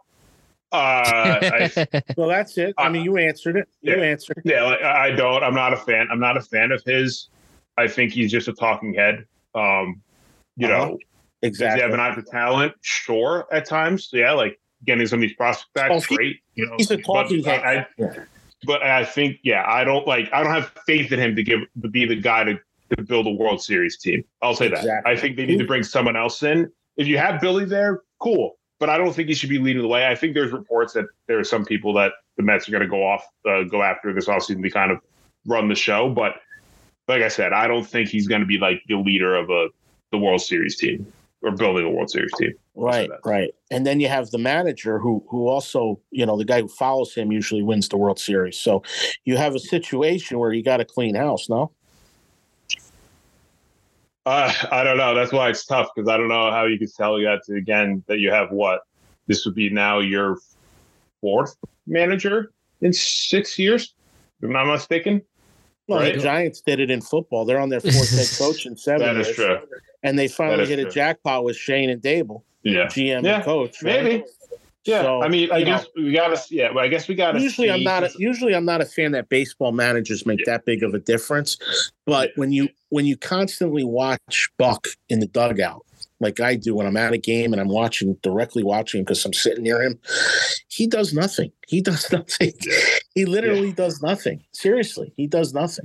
Uh, I, well, that's it. I mean, you answered it. You yeah. answered. Yeah, like, I don't. I'm not a fan. I'm not a fan of his. I think he's just a talking head. Um, you uh-huh. know, exactly. Does he have an eye for talent? Sure, at times. Yeah, like getting some of these prospects back, oh, he, great. You know, he's a talking but, head. I, yeah. But I think, yeah, I don't like. I don't have faith in him to give to be the guy to, to build a World Series team. I'll say exactly. that. I think they need to bring someone else in. If you have Billy there, cool. But I don't think he should be leading the way. I think there's reports that there are some people that the Mets are going to go off, uh, go after this offseason to kind of run the show. But like I said, I don't think he's going to be like the leader of a the World Series team or building a World Series team. Right, right. And then you have the manager who who also, you know, the guy who follows him usually wins the World Series. So you have a situation where you got a clean house, no? Uh, I don't know. That's why it's tough because I don't know how you could tell that to again that you have what this would be now your fourth manager in six years. If I'm not mistaken. Well, right? the Giants did it in football. They're on their fourth head coach in seven that years. is true. And they finally hit true. a jackpot with Schoen and Daboll, yeah. GM yeah, and coach. Right? Maybe. Yeah, so, I mean, I guess know, we gotta. Yeah, well, I guess we gotta. Usually, I'm not. A, usually, I'm not a fan that baseball managers make yeah. that big of a difference. But yeah. when you when you constantly watch Buck in the dugout, like I do when I'm at a game and I'm watching directly watching him because I'm sitting near him. He does nothing. He does nothing. He literally yeah. does nothing. Seriously, he does nothing.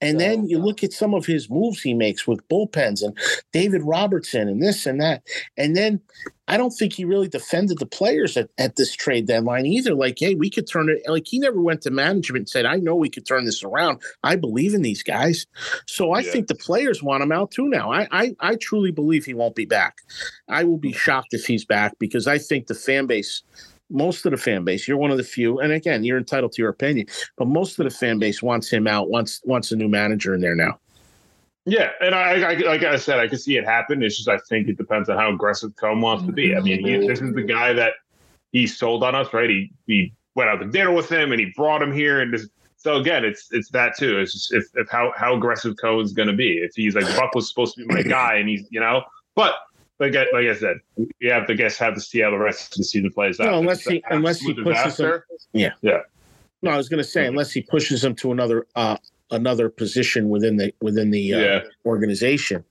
And then you look at some of his moves he makes with bullpens and David Robertson and this and that. And then I don't think he really defended the players at, at this trade deadline either. Like, hey, we could turn it. Like, he never went to management and said, I know we could turn this around. I believe in these guys. So I yeah. think the players want him out too now. I, I, I truly believe he won't be back. I will be shocked if he's back because I think the fan base most of the fan base. You're one of the few, and again, you're entitled to your opinion, but most of the fan base wants him out. wants wants a new manager in there now. Yeah, and I, I like I said, I can see it happen. It's just I think it depends on how aggressive Cohen wants to be. I mean, he, this is the guy that he sold on us, right? He he went out to dinner with him and he brought him here, and this, so again, it's it's that too. It's just if, if how how aggressive Cohen's going to be. If he's like Buck was supposed to be my guy, and he's you know, but like I, like I said, you have to guess have to see how the rest of the season plays out. No, unless he unless he pushes him. Yeah. Yeah. No, I was going to say unless he pushes him to another uh another position within the within the uh, Yeah. organization,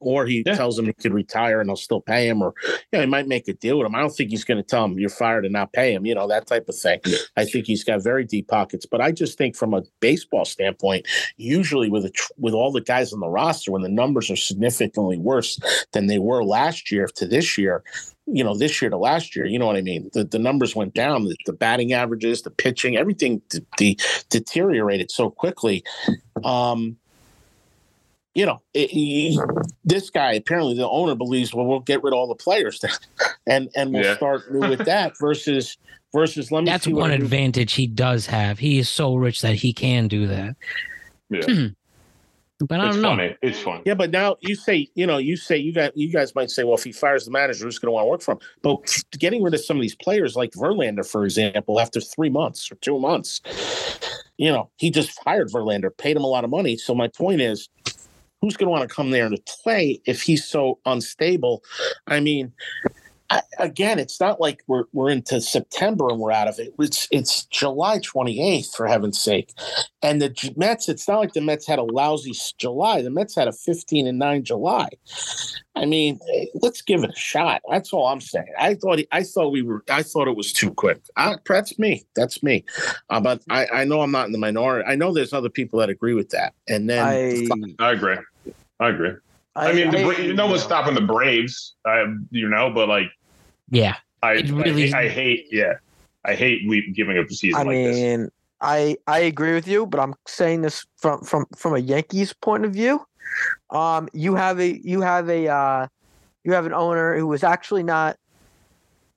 or he Yeah. tells him he could retire and they'll still pay him, or yeah, he might make a deal with him. I don't think he's going to tell him you're fired and not pay him. You know that type of thing. I think he's got very deep pockets, but I just think from a baseball standpoint, usually with a tr- with all the guys on the roster, when the numbers are significantly worse than they were last year to this year, you know, this year to last year, you know what I mean? The, the numbers went down, the, the batting averages, the pitching, everything d- de- deteriorated so quickly. Um, you know, it, he- this guy apparently the owner believes, well, we'll get rid of all the players then, and and we'll Yeah. start new with that versus versus let me That's see one advantage he does have. He is so rich that he can do that. yeah, hmm. But I don't know. funny. It's fun. Yeah, but now you say, you know, you say you got you guys might say, well, if he fires the manager, who's going to want to work for him? But getting rid of some of these players, like Verlander, for example, after three months or two months, you know, he just fired Verlander, paid him a lot of money. So my point is, who's going to want to come there to play if he's so unstable? I mean, I, again, it's not like we're we're into September and we're out of it. It's it's July 28th for heaven's sake, and the Mets. It's not like the Mets had a lousy July. The Mets had a 15 and nine July. I mean, eh, let's give it a shot. That's all I'm saying. I thought he, I thought we were. I thought it was too quick. I, that's me. That's me. Uh, but I, I know I'm not in the minority. I know there's other people that agree with that. And then I, I agree. I agree. I, mean, the, Bra- no one's stopping the Braves, uh, you know, but like, Yeah. I, It really- I, I hate, yeah, I hate we giving up the season I like this. mean, I I agree with you, but I'm saying this from from from a Yankees point of view. Um, you have a you have a uh, you have an owner who is actually not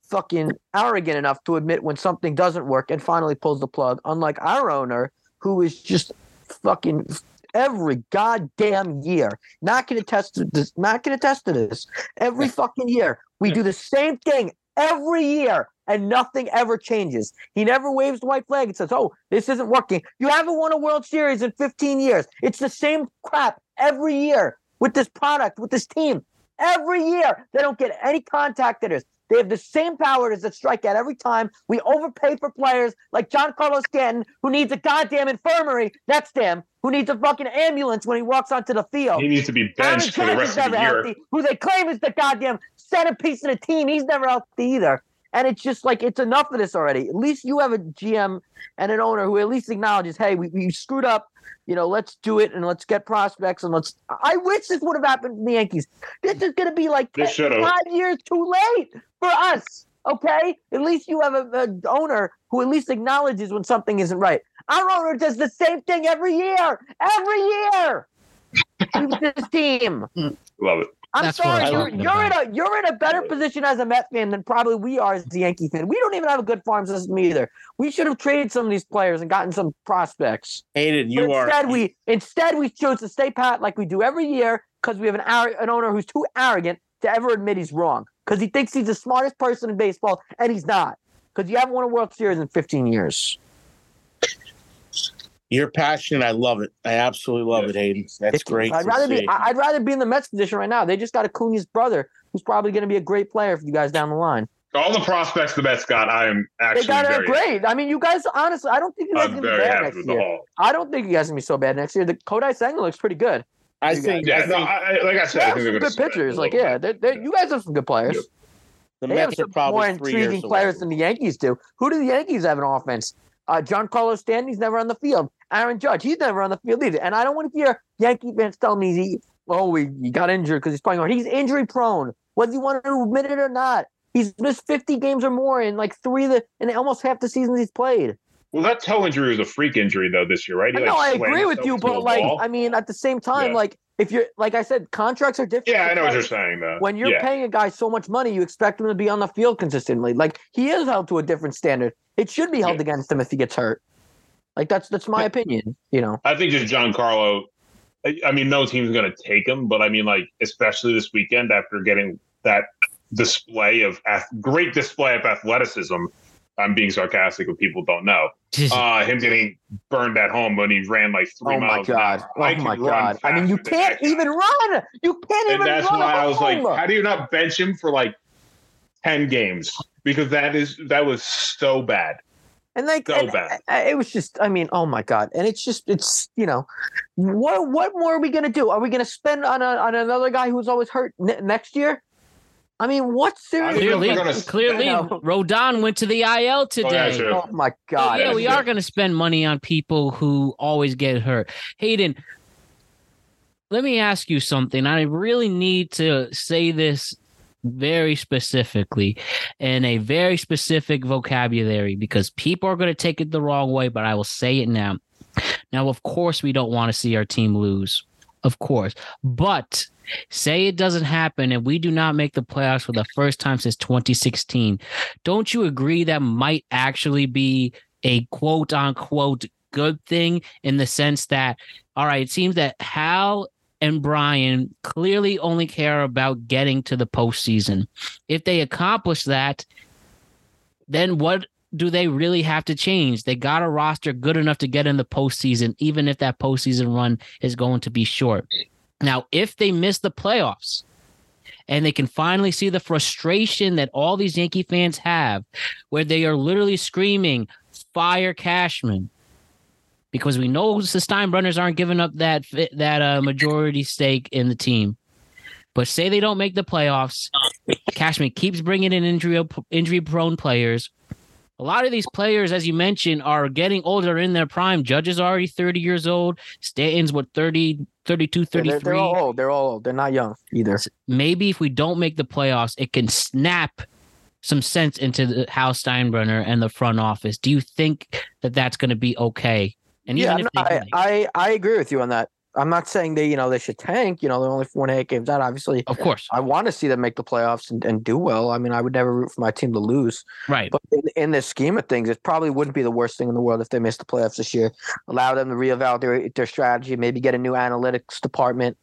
fucking arrogant enough to admit when something doesn't work and finally pulls the plug. Unlike our owner, who is just fucking every goddamn year. Not gonna test this. Not gonna test to this. Every fucking year, we do the same thing every year, and nothing ever changes. He never waves the white flag and says, "Oh, this isn't working." You haven't won a World Series in 15 years. It's the same crap every year with this product, with this team. Every year, they don't get any contact hitters. They have the same power that strike out every time. We overpay for players like Giancarlo Stanton, who needs a goddamn infirmary. That's them. Who needs a fucking ambulance when he walks onto the field. He needs to be Aaron benched for the rest of the year. healthy, who they claim is the goddamn centerpiece of the team. He's never healthy either. And it's just like it's enough of this already. At least you have a GM and an owner who at least acknowledges, hey, we, we screwed up. You know, let's do it and let's get prospects and let's. I wish this would have happened to the Yankees. This is going to be like This should've. five years too late for us. Okay, at least you have a, a owner who at least acknowledges when something isn't right. Our owner does the same thing every year, every year. this team. Love it. I'm That's sorry, you're, you're in a you're in a better position as a Met fan than probably we are as the Yankee fan. We don't even have a good farm system either. We should have traded some of these players and gotten some prospects. Hayden, But you are instead we instead we chose to stay pat like we do every year because we have an ar- an owner who's too arrogant to ever admit he's wrong because he thinks he's the smartest person in baseball and he's not because you haven't won a World Series in 15 years. You're passionate. I love it. I absolutely love it, Hayden. That's It's- great. I'd rather see. be I- I'd rather be in the Mets position right now. They just got Acuna's brother, who's probably going to be a great player for you guys down the line. All the prospects the Mets got, I am actually. They got very, great. I mean, you guys honestly, I don't think you guys I'm are going to be very bad happy next with the year. I don't think you guys are going to be so bad next year. The Kodai Senga looks pretty good. I you think. Yeah, I no, think I, I- like I said, They I have think some they're good pitchers. Like, yeah, they're, they're, you guys have some good players. Yep. the They have Mets are probably more three years intriguing away. players than the Yankees do. Who do the Yankees have in offense? Uh, Giancarlo Stanton, he's never on the field. Aaron Judge, he's never on the field either. And I don't want to hear Yankee fans tell me he, oh, he, he got injured because he's playing hard. He's injury prone, whether you want to admit it or not. He's missed 50 games or more in like three of the in almost half the seasons he's played. Well, that toe injury was a freak injury though this year, right? He, I know, I agree with you, but like, wall. I mean, at the same time, Yeah. like, if you're, like I said, contracts are different. yeah, I know what you're saying though. When you're yeah. paying a guy so much money, you expect him to be on the field consistently. Like he is held to a different standard. It should be held Yeah. against him if he gets hurt. Like that's that's my opinion. You know, I think just Giancarlo I, I mean, no team's going to take him, but I mean, like, especially this weekend after getting that display of great display of athleticism. I'm being sarcastic if people don't know. Uh, him getting burned at home when he ran like three Oh my miles. an god! hour. Oh I can my god! I mean, you can't even run. You can't And even that's run. why I was like, how do you not bench him for like ten games? Because that is that was so bad. And like, So and, bad. it was just, I mean, oh my god! And it's just, it's you know, what what more are we gonna do? Are we gonna spend on a, on another guy who's always hurt ne- next year? I mean, what's I seriously? don't know if Clearly, they're gonna- clearly, Rodon went to the IL oh, today. true. Oh my So, god! yeah, that's we true. are going to spend money on people who always get hurt. Hayden, let me ask you something. I really need to say this very specifically in a very specific vocabulary because people are going to take it the wrong way, but I will say it now. Now, of course, we don't want to see our team lose. Of course. But say it doesn't happen and we do not make the playoffs for the first time since 2016. Don't you agree that might actually be a quote unquote good thing in the sense that, all right, it seems that Hal and Brian clearly only care about getting to the postseason. If they accomplish that, then what do they really have to change? They got a roster good enough to get in the postseason, even if that postseason run is going to be short. Now, if they miss the playoffs and they can finally see the frustration that all these Yankee fans have, where they are literally screaming, fire Cashman. Because we know the Steinbrenners aren't giving up that that uh, majority stake in the team, but say they don't make the playoffs, Cashman keeps bringing in injury injury prone players. A lot of these players, as you mentioned, are getting older in their prime. Judge is already 30 years old. Stanton's what 30, 32, Yeah, 33. they're, they're all old. They're all old. They're not young either. Maybe if we don't make the playoffs, it can snap some sense into the Hal Steinbrenner and the front office. Do you think that that's going to be okay? And yeah, if no, I, I I agree with you on that. I'm not saying they, you know, they should tank. You know, they're only four and eight games out. Obviously, of course, I want to see them make the playoffs and, and do well. I mean, I would never root for my team to lose. right? But in, in the scheme of things, it probably wouldn't be the worst thing in the world if they missed the playoffs this year. Allow them to reevaluate their strategy, maybe get a new analytics department.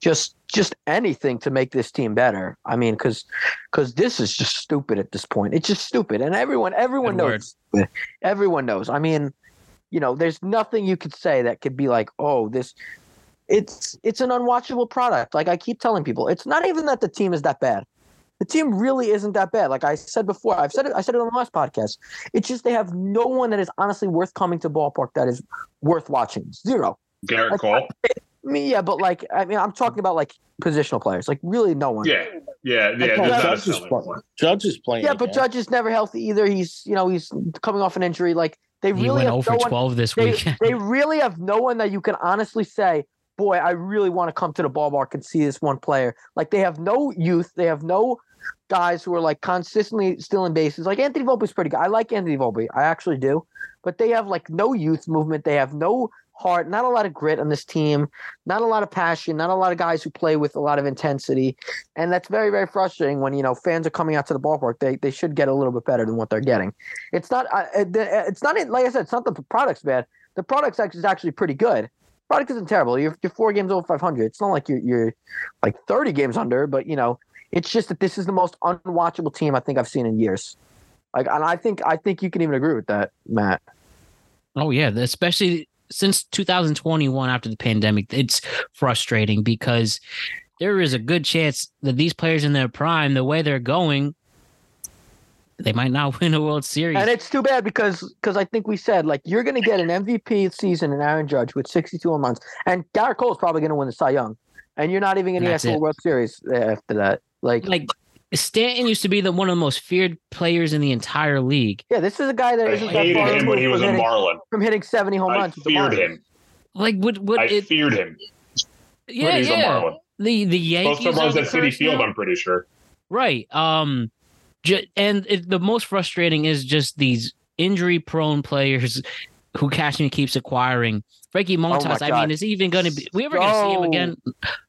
Just just anything to make this team better. I mean, because because this is just stupid at this point. It's just stupid, and everyone everyone Good knows. Everyone knows. I mean, you know, there's nothing you could say that could be like, oh, this. It's it's an unwatchable product. Like I keep telling people, it's not even that the team is that bad the team really isn't that bad. Like I said before, I've said it. I said it on the last podcast. It's just they have no one that is honestly worth coming to ballpark that is worth watching. Zero. Gerrit Like, Cole. I mean, yeah, but like I mean, I'm talking about like positional players. Like really, no one. Yeah, yeah, yeah. Like, there's not a Judge is, selling play- point. Judge is playing. Yeah, but. Judge is never healthy either. He's you know he's coming off an injury. Like they he really went have over no one. 12 this They, week. they really have no one that you can honestly say, boy, I really want to come to the ballpark and see this one player. Like they have no youth. They have no guys who are like consistently stealing bases. Like Anthony Volpe's pretty good. I like Anthony Volpe. I actually do. But they have like no youth movement. They have no heart, not a lot of grit on this team, not a lot of passion, not a lot of guys who play with a lot of intensity. And that's very, very frustrating when, you know, fans are coming out to the ballpark. They they should get a little bit better than what they're getting. It's not uh, it's not like I said, it's not the product's bad. The actually is actually pretty good. Product isn't terrible. You're you're four games over 500. It's not like you're you're like 30 games under, but you know, it's just that this is the most unwatchable team I think I've seen in years. Like, and I think I think you can even agree with that, Matt. Oh yeah, especially since 2021 after the pandemic, it's frustrating because there is a good chance that these players in their prime, the way they're going, they might not win a World Series. And it's too bad because because I think we said like you're going to get an MVP season in Aaron Judge with 62 home runs, and Gerrit Cole's probably going to win the Cy Young, and you're not even going to get to a. World Series after that. Like, like Stanton used to be the one of the most feared players in the entire league. yeah, this is a guy that I isn't that hated far him when he was from a hitting, Marlin. from hitting 70 home I runs. with the feared him. Like would would I it? feared him Yeah, when he was a yeah. Marlin. The the Yankees Most of are runs at Citi Field, now? I'm pretty sure. Right. Um, ju- and it, the most frustrating is just these injury-prone players who Cashman keeps acquiring. Frankie Montas. I mean, is he even going to be? We ever going to see him So- again?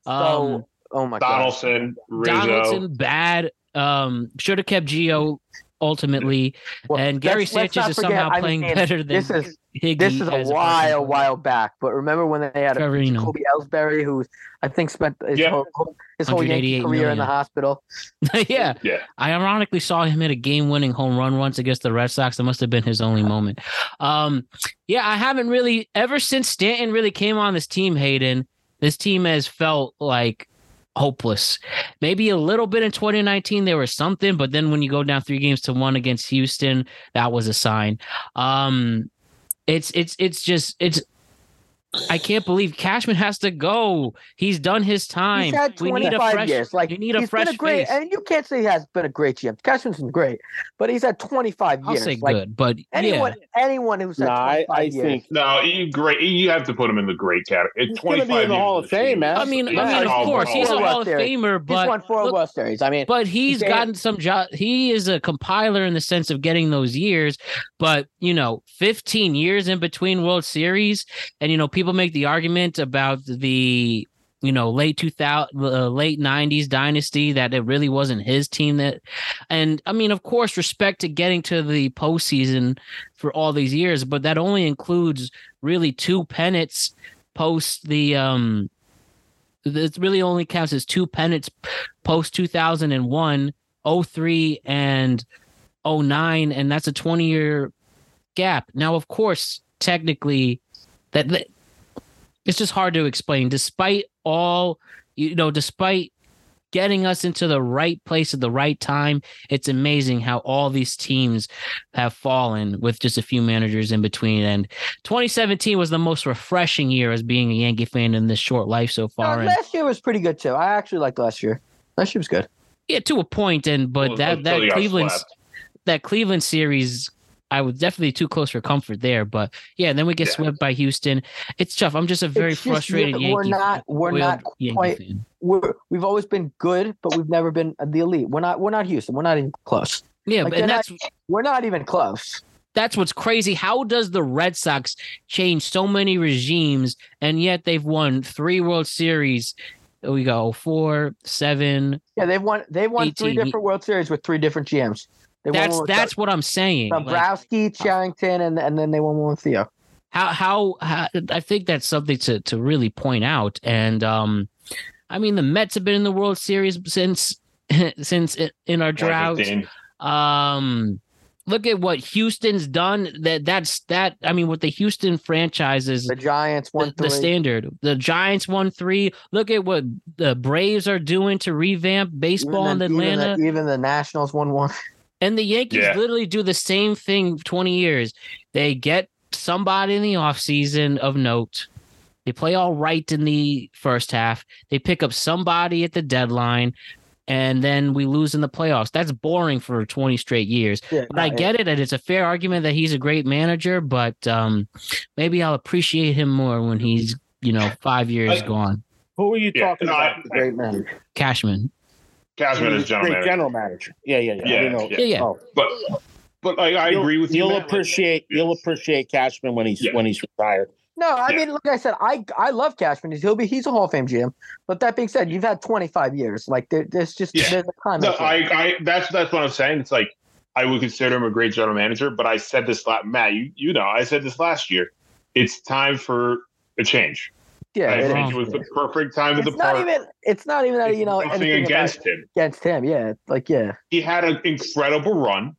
So, Um, oh my god. Donaldson, Rizzo. Donaldson, bad. Um, should have kept Gio ultimately, Well, and Gary let's- let's Sanchez not is forget, somehow I playing mean, better than. This is Higgy. This is a while, person. while back. But remember when they had a Severino. Jacoby Ellsbury, who I think spent his Yeah. whole, whole- his whole Yankee 188 career in the hospital. yeah. Yeah. I ironically saw him hit a game-winning home run once against the Red Sox. That must have been his only moment. Um, yeah, I haven't really ever since Stanton really came on this team. Hayden, this team has felt like hopeless. Maybe a little bit in 2019 there was something, but then when you go down three games to one against Houston, that was a sign. Um, it's it's it's just it's. I can't believe Cashman has to go. He's done his time. He's had we need a 25 fresh. years. Like we need a fresh been a great, face. and you can't say he has been a great GM. Cashman's been great, but he's had 25 I'll years. say like good, but anyone, anyone who's had Nah, I, 25 I years. think No, you great. You have to put him in the great category. He's gonna be in the Hall of Fame, man. I mean, I mean, of course, he's a Hall of Series. Famer, he's but won four look, World Series. I mean, but he's He's gotten some job. He is a compiler in the sense of getting those years, but you know, 15 years in between World Series, and you know, people make the argument about the you know late 2000 uh, late 90s dynasty that it really wasn't his team that and i mean of course respect to getting to the postseason for all these years but that only includes really two pennants post the um it really only counts as two pennants post 2001 03 and 09 and that's a 20 year gap. Now of course technically that, that it's just hard to explain despite all you know despite getting us into the right place at the right time it's amazing how all these teams have fallen with just a few managers in between and 2017 was the most refreshing year as being a yankee fan in this short life so far and last year was pretty good too. I actually liked last year. Last year was good. yeah to a point and but Well, that that you got cleveland slapped. that cleveland series I was definitely too close for comfort there, but yeah. And then we get Yeah. swept by Houston. It's tough. I'm just a very just frustrated we're- Yankee. we're not- we're not Yankee quite- fan. We're, we've always been good, but we've never been the elite. We're not. We're not Houston. We're not even close. Yeah, Like, and they're that's We're not even close. that's what's crazy. How does the Red Sox change so many regimes and yet they've won three World Series? We go four, seven. Yeah, they've won. They've won three different World Series with three different GMs. They won That's one that's what I'm saying. Like, Cherington, and and then they won one with Theo. how, how how I think that's something to to really point out. And um, I mean the Mets have been in the World Series since since in our drought. Um, look at what Houston's done. That that's that. I mean, with the Houston franchises, The Giants won the, the three. standard. The Giants won three. Look at what the Braves are doing to revamp baseball in even, the, even, Atlanta. the, even the Nationals won one. And the Yankees Yeah. literally do the same thing 20 years. They get somebody in the offseason of note. They play all right in the first half. They pick up somebody at the deadline, and then we lose in the playoffs. That's boring for 20 straight years. Yeah, But I no, get it, and it's a fair argument that he's a great manager, but um, maybe I'll appreciate him more when he's, you know, five years I- gone. Who are you Yeah, talking no, about? I- the great manager. Cashman. Cashman is general Great manager. general manager. Yeah, yeah, yeah. I Yeah, didn't know. yeah. Yeah, yeah. Oh. But but like I You'll- agree with you. You'll Matt, like, appreciate. You'll appreciate Cashman when he's Yeah. when he's retired. No, I Yeah. mean, like I said, I I love Cashman. He'll be he's a Hall of Fame GM. But that being said, you've had 25 years. Like there, there's just Yeah. there's a time. No, that's I, I that's that's what I'm saying. It's like I would consider him a great general manager, but I said this last Matt, you you know, I said this last year. It's time for a change. Yeah, I it think it was the perfect time to It's not even it's not even that It's you know anything against him. against him. Yeah, like yeah. He had an incredible run,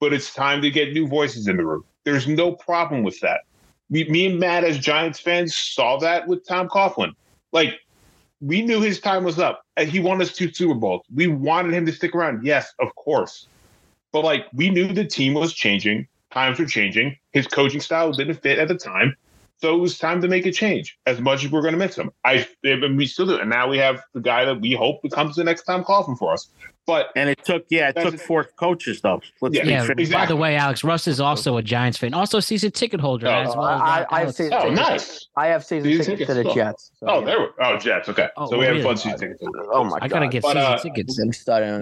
but it's time to get new voices in the room. There's no problem with that. We, me and Matt, as Giants fans, saw that with Tom Coughlin. Like, we knew his time was up. And he won us two Super Bowls. We wanted him to stick around. Yes, of course. But, like, we knew the team was changing. Times were changing. His coaching style didn't fit at the time. So it was time to make a change. As much as we're going to miss him, I and we still do. And now we have the guy that we hope becomes the next Tom Coughlin for us. But And it took yeah, it took it. four coaches though. Let's Yeah, Yeah. fair. By the way, Alex Russ is also a Giants fan, also a season ticket holder Oh, as well. as I- I- I've seen- oh, nice. I have season Season tickets to the. Jets. so, Oh, yeah. there. we Oh, Jets. Okay. Oh, so we have really? fun season tickets. Oh my god. I gotta get But, season uh, tickets. Let me start on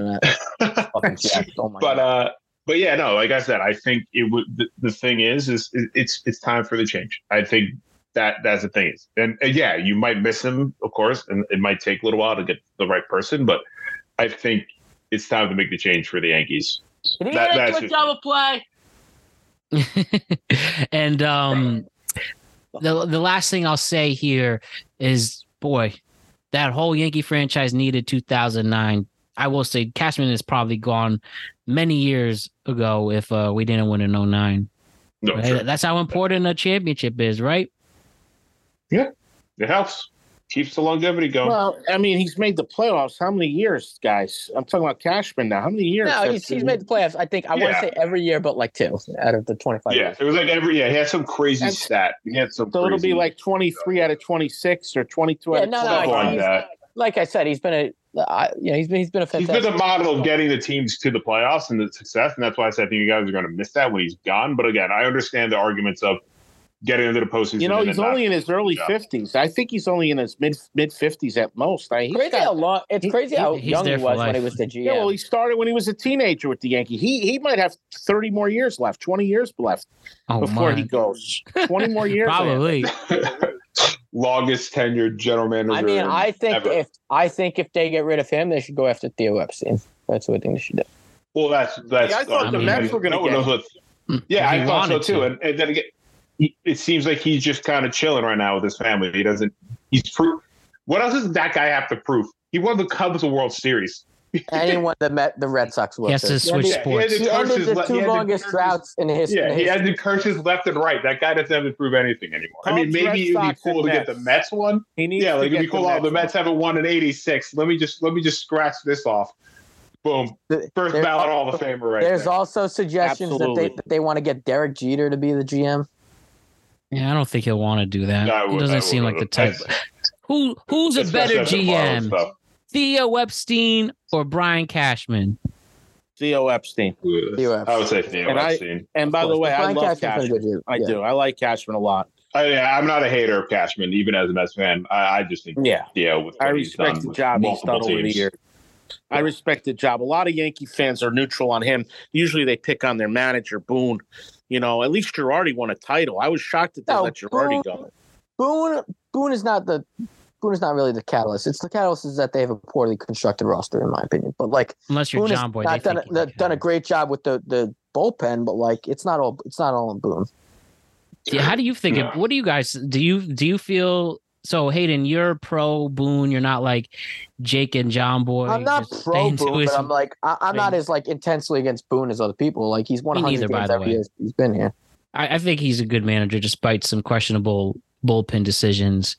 that. Fucking Jets. Oh my but god. uh but yeah no like i said i think it would the, the thing is is it's it's time for the change i think that that's the thing is and, and yeah you might miss him of course and it might take a little while to get the right person but i think it's time to make the change for the yankees that, that's just, double play. and um, the the last thing I'll say here is, boy, that whole Yankee franchise needed 2009. I will say Cashman is probably gone many years ago if uh, we didn't win in 09. No, Right? sure. That's how important a championship is, right? Yeah, it helps. Keeps the longevity going. Well, I mean, he's made the playoffs. How many years, guys? I'm talking about Cashman now. How many years? No, he's, he's made the playoffs. I think I want to say every year, but like two out of the twenty-five. yeah, years. it was like every yeah. He had some crazy That's- stat. He had some. So it'll be like 23 out of 26 or 22 Yeah, out of no, no, 25. like that. Like I said, he's been a, I, you know, he's been he's been a He's fantastic. been the model of getting the teams to the playoffs and the success, and that's why I said I think you guys are going to miss that when he's gone. But again, I understand the arguments of getting into the postseason. You know, he's only in his early 50s. I think he's only in his mid mid 50s at most. I, he's crazy got- how long. It's he- crazy how he's young he there for was when he was the GM. Yeah, well, he started when he was a teenager with the Yankee. He he might have 30 more years left, 20 years left Oh, before he goes. 20 more years. Probably. longest tenured general manager. I mean, I think ever. if I think if they get rid of him, they should go after Theo Epstein. That's what I think they should do. Well, that's that's. Yeah, I thought the Mets were gonna no one get knows what- Mm, Yeah, I thought so too. to. And, and then again, it seems like he's just kind of chilling right now with his family. He doesn't. He's proof. What else does that guy have to prove? He won the Cubs a World Series. Anyone that Met, the Red Sox will. He has to switch Yeah, he sports. had to He ended the two longest curse droughts in history. Yeah, in he his had to curse left and right. That guy doesn't have to prove anything anymore. I mean, maybe it'd be cool and to get the Mets. Mets one. He needs Yeah, like it'd be cool. Oh, the. Mets haven't won in '86. Let me just let me just scratch this off. Boom, first there- ballot Hall of Famer right There's there. also suggestions that they that they want to get Derek Jeter to be the GM. Yeah, I don't think he'll want to do that. No, I he doesn't I seem would- like the type. Who who's a better after tomorrow's GM, stuff. Theo Epstein or Brian Cashman? Theo Epstein. Theo Epstein. I would say Theo And I- Epstein. And by Of the way, but I love Cashman's been a Cashman. good GM. I Yeah. do. I like Cashman a lot. I, yeah, I'm not a hater of Cashman, even as a Mets fan. I, I just think Yeah. Theo with I respect the job he's multiple done over the years. I respect the job. A lot of Yankee fans are neutral on him. Usually they pick on their manager, Boone. You know, at least Girardi won a title. I was shocked that they No, let Girardi Boone- go. Boone Boone is not the Boone is not really the catalyst. It's the catalyst is that they have a poorly constructed roster, in my opinion. But like Unless you're Boone Jomboy, not they done, a, done a great job with the the bullpen, but like it's not all it's not all in Boone. Yeah, how do you think? It, what do you guys do? You do you feel so? Hayden, you're pro Boone. You're not like Jake and Jomboy. I'm not just pro to Boone, but I'm like I, I'm not as like intensely against Boone as other people. Like he's 100 neither, by games the every way. year he's been here. I, I think he's a good manager, despite some questionable bullpen decisions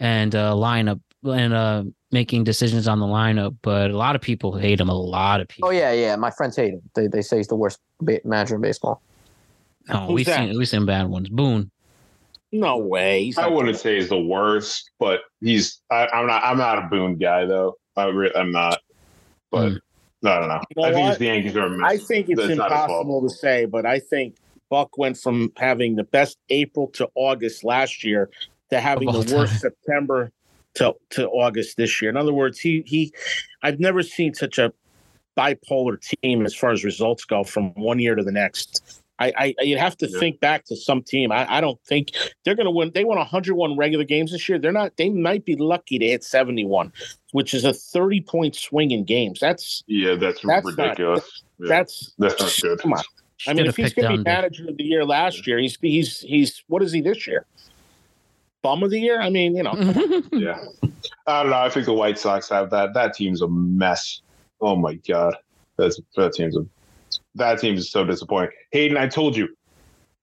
and uh, lineup and uh, making decisions on the lineup. But a lot of people hate him. A lot of people. Oh yeah, yeah. My friends hate him. They they say he's the worst ba- manager in baseball. No, Who's we've that? seen we've seen bad ones. Boone. No way. He's I wouldn't say he's the worst, but he's. I, I'm not. I'm not a Boone guy though. I re- I'm not. But no, I don't know. You know I think what? it's the Yankees are. a. I think it's That's not his fault. impossible to say, but I think Buck went from having the best April to August last year to having Of all the worst time. September to, to August this year. In other words, he he I've never seen such a bipolar team as far as results go from one year to the next. I, I you'd have to Yeah. think back to some team. I, I don't think they're going to win. They won 101 regular games this year. They're not. They might be lucky to hit 71, which is a 30 point swing in games. That's Yeah, that's, That's not- ridiculous. Yeah, that's that's not good. Come on. I mean, if he's going to be manager of the year last year, he's he's he's what is he this year? Bum of the year? I mean, you know, Yeah, I don't know. I think the White Sox have that. That team's a mess. Oh my god, that's that team's a that team is so disappointing. Hayden, I told you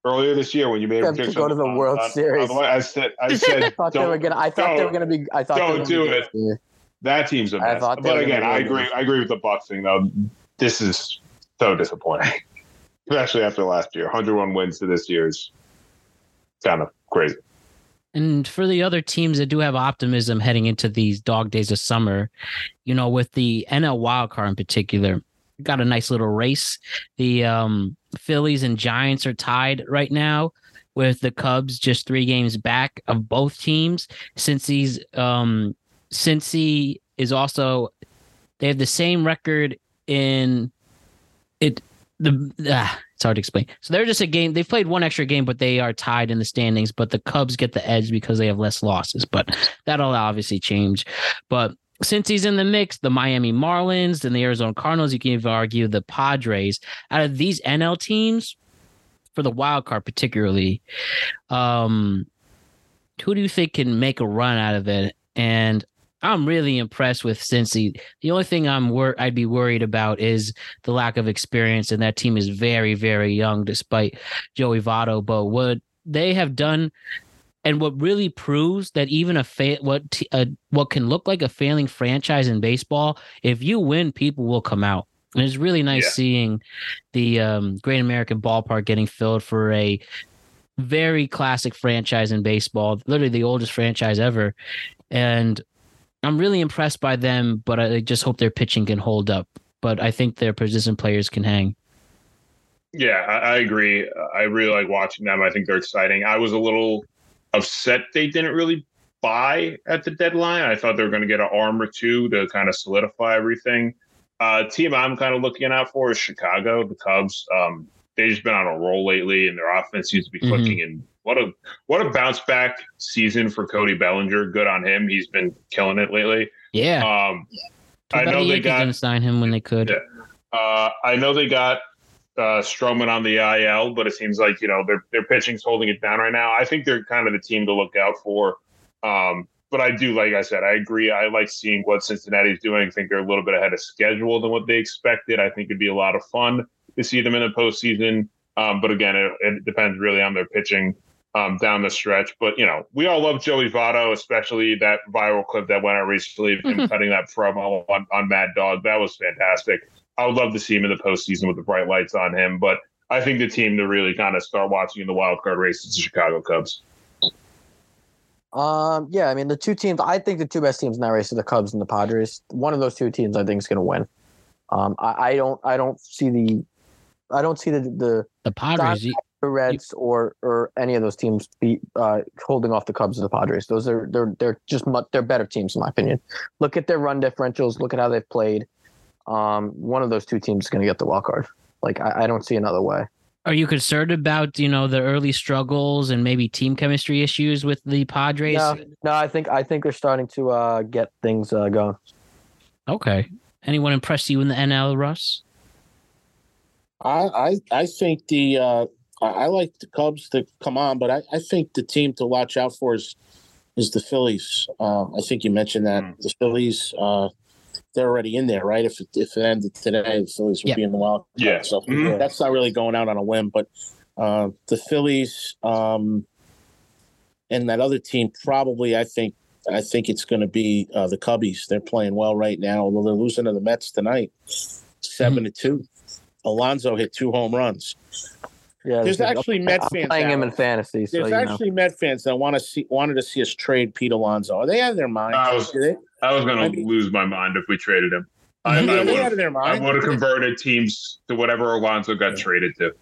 earlier this year when you made a Them to prediction go to the on- World on- on Series. the way, I said, I said, I thought they were don't, gonna. I thought they were gonna be. I thought they don't were do gonna be it. good. that team's a I mess. thought they But again, I be agree. I agree with the Bucks thing though. This is so disappointing, especially after last year. 101 wins to this year is kind of crazy. And for the other teams that do have optimism heading into these dog days of summer, you know, with the NL wildcard in particular, got a nice little race. The um, Phillies and Giants are tied right now, with the Cubs just three games back of both teams. Since he's um, since he is also, they have the same record in it. The ah, it's hard to explain. So they're just a game. They've played one extra game, but they are tied in the standings. But the Cubs get the edge because they have less losses. But that'll obviously change. But since he's in the mix, the Miami Marlins and the Arizona Cardinals, you can even argue the Padres. Out of these NL teams, for the wild card particularly, um, who do you think can make a run out of it? And I'm really impressed with Cincy. The only thing I'm wor- I'd be worried about is the lack of experience, and that team is very, very young, despite Joey Votto. But what they have done, and what really proves that even a fa- what t- a, what can look like a failing franchise in baseball, if you win, people will come out. And it's really nice Yeah. seeing the um, Great American Ballpark getting filled for a very classic franchise in baseball, literally the oldest franchise ever. And I'm really impressed by them, but I just hope their pitching can hold up. But I think their position players can hang. Yeah, I, I agree. I really like watching them. I think they're exciting. I was a little upset they didn't really buy at the deadline. I thought they were going to get an arm or two to kind of solidify everything. Uh, team I'm kind of looking out for is Chicago, the Cubs. Um, they've just been on a roll lately, and their offense seems to be Mhm. clicking. And what a what a bounce back season for Cody Bellinger. Good on him. He's been killing it lately. Yeah. Um, I know the they got didn't sign him when they could. Yeah. Uh, I know they got uh, Stroman on the IL, but it seems like you know their their pitching's holding it down right now. I think they're kind of the team to look out for. Um, but I do, like I said, I agree. I like seeing what Cincinnati's doing. I think they're a little bit ahead of schedule than what they expected. I think it'd be a lot of fun to see them in the postseason. Um, but again, it, it depends really on their pitching um, down the stretch. But you know, we all love Joey Votto, especially that viral clip that went out recently of him cutting that promo on, on Mad Dog. That was fantastic. I would love to see him in the postseason with the bright lights on him. But I think the team to really kind of start watching in the wild card race is the Chicago Cubs. Um, yeah, I mean the two teams. I think the two best teams in that race are the Cubs and the Padres. One of those two teams, I think, is going to win. Um, I, I don't, I don't see the, I don't see the the, The Padres, you- the Reds or or any of those teams be uh, holding off the Cubs or the Padres. Those are they're they're just much they're better teams in my opinion. Look at their run differentials. Look at how they've played. Um, one of those two teams is going to get the wild card. Like I, I don't see another way. are you concerned about you know the early struggles and maybe team chemistry issues with the Padres? No, no, I think I think they're starting to uh, get things uh, going. Okay. Anyone impress you in the NL, Russ? I I, I think the uh, I, I like the Cubs to come on, but I, I think the team to watch out for is is the Phillies. Uh, I think you mentioned that Mm. the Phillies uh, they're already in there, right? If it, if it ended today, the Phillies would Yeah. be in the wild. Yeah. so Mhm. that's not really going out on a whim, but uh, the Phillies um, and that other team probably I think I think it's going to be uh, the Cubbies. They're playing well right now, although they're losing to the Mets tonight, 7 to two. Alonso hit two home runs. Yeah, There's this is- actually Met I'm fans playing him in fantasy. So There's you know. actually Met fans that want to see wanted to see us trade Pete Alonso. Are they out of their mind? I was- I was going to lose my mind if we traded him. I, Yeah, I they would have I would have converted teams to whatever Alonso got traded to.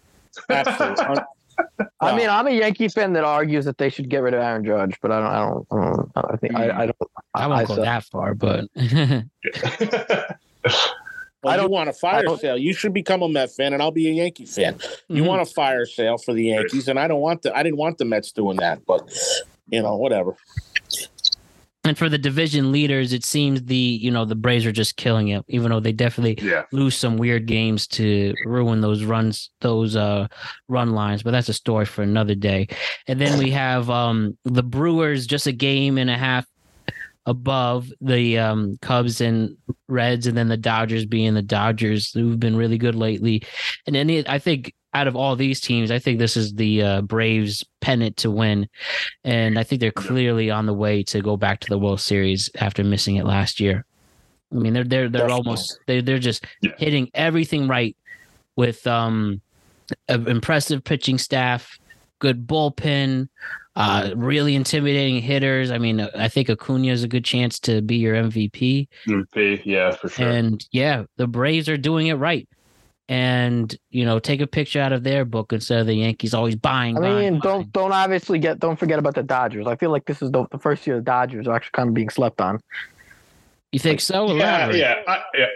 Absolutely. I mean, I'm a Yankee fan that argues that they should get rid of Aaron Judge, but I don't. I don't. I, don't, I think I, I don't. I won't go so- that far, but well, I don't- want a fire sale. You should become a Met fan, and I'll be a Yankee fan. You Mhm. want a fire sale for the Yankees, and I don't want the I didn't want the Mets doing that, but you know, whatever. and for the division leaders, it seems the you know the Braves are just killing it, even though they definitely yeah. lose some weird games to ruin those runs, those uh run lines. But that's a story for another day. And then we have um the Brewers just a game and a half above the um Cubs and Reds, and then the Dodgers being the Dodgers who've been really good lately. And it- I think out of all these teams, I think this is the uh, Braves pennant to win, and I think they're clearly on the way to go back to the World Series after missing it last year. I mean, they're they're they're Definitely. almost they they're just Yeah. hitting everything right with um an impressive pitching staff, good bullpen, uh really intimidating hitters. I mean, I think Acuna is a good chance to be your MVP. MVP, yeah, for sure. And yeah, the Braves are doing it right. And you know, take a picture out of their book instead of the Yankees always buying. I mean, buying. don't don't obviously get don't forget about the Dodgers. I feel like this is the, the first year the Dodgers are actually kind of being slept on. You think so? yeah, yeah, I, yeah,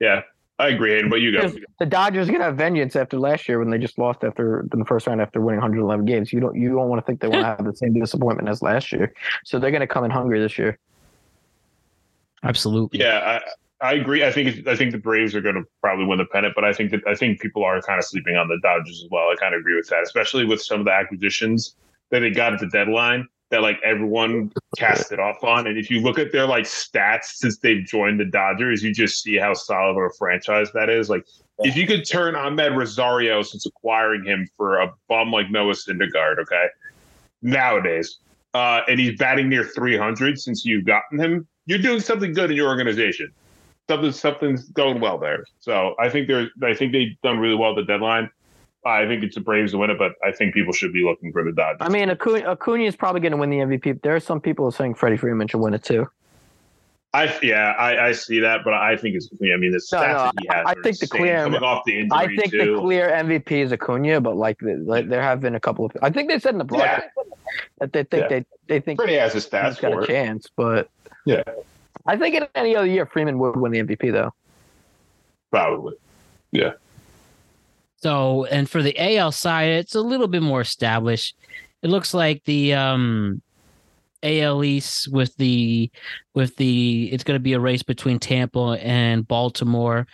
yeah. I agree, Hayden, but you go. The Dodgers are gonna have vengeance after last year when they just lost after in the first round after winning 111 games. You don't you don't want to think they want to have the same disappointment as last year. So they're gonna come in hungry this year. Absolutely. Yeah, I agree. I think I think the Braves are going to probably win the pennant, but I think that I think people are kind of sleeping on the Dodgers as well. I kind of agree with that, especially with some of the acquisitions that they got at the deadline that like everyone cast it off on. And if you look at their like stats since they've joined the Dodgers, you just see how solid of a franchise that is. Like if you could turn Ahmed Rosario since acquiring him for a bum like Noah Syndergaard, okay, nowadays, uh, and he's batting near 300 since you've gotten him, you're doing something good in your organization. Something something's going well there. So I think they're I think they've done really well at the deadline. I think it's the Braves to win it, but I think people should be looking for the Dodgers. I mean, Acuna, Acuna is probably going to win the MVP. There are some people saying Freddie Freeman should win it too. I yeah, I, I see that, but I think it's I mean the stats No, no, that he has. I are think the clear- coming off the injury I think too. the clear MVP is Acuna, but like, the, like there have been a couple of. I think they said in the broadcast that they think Yeah. they they think Freddie has he's stats got a chance, but Yeah, I think in any other year Freeman would win the MVP though. probably. Yeah. So, and for the AL side, it's a little bit more established. It looks like the um AL East with the with the it's going to be a race between Tampa and Baltimore.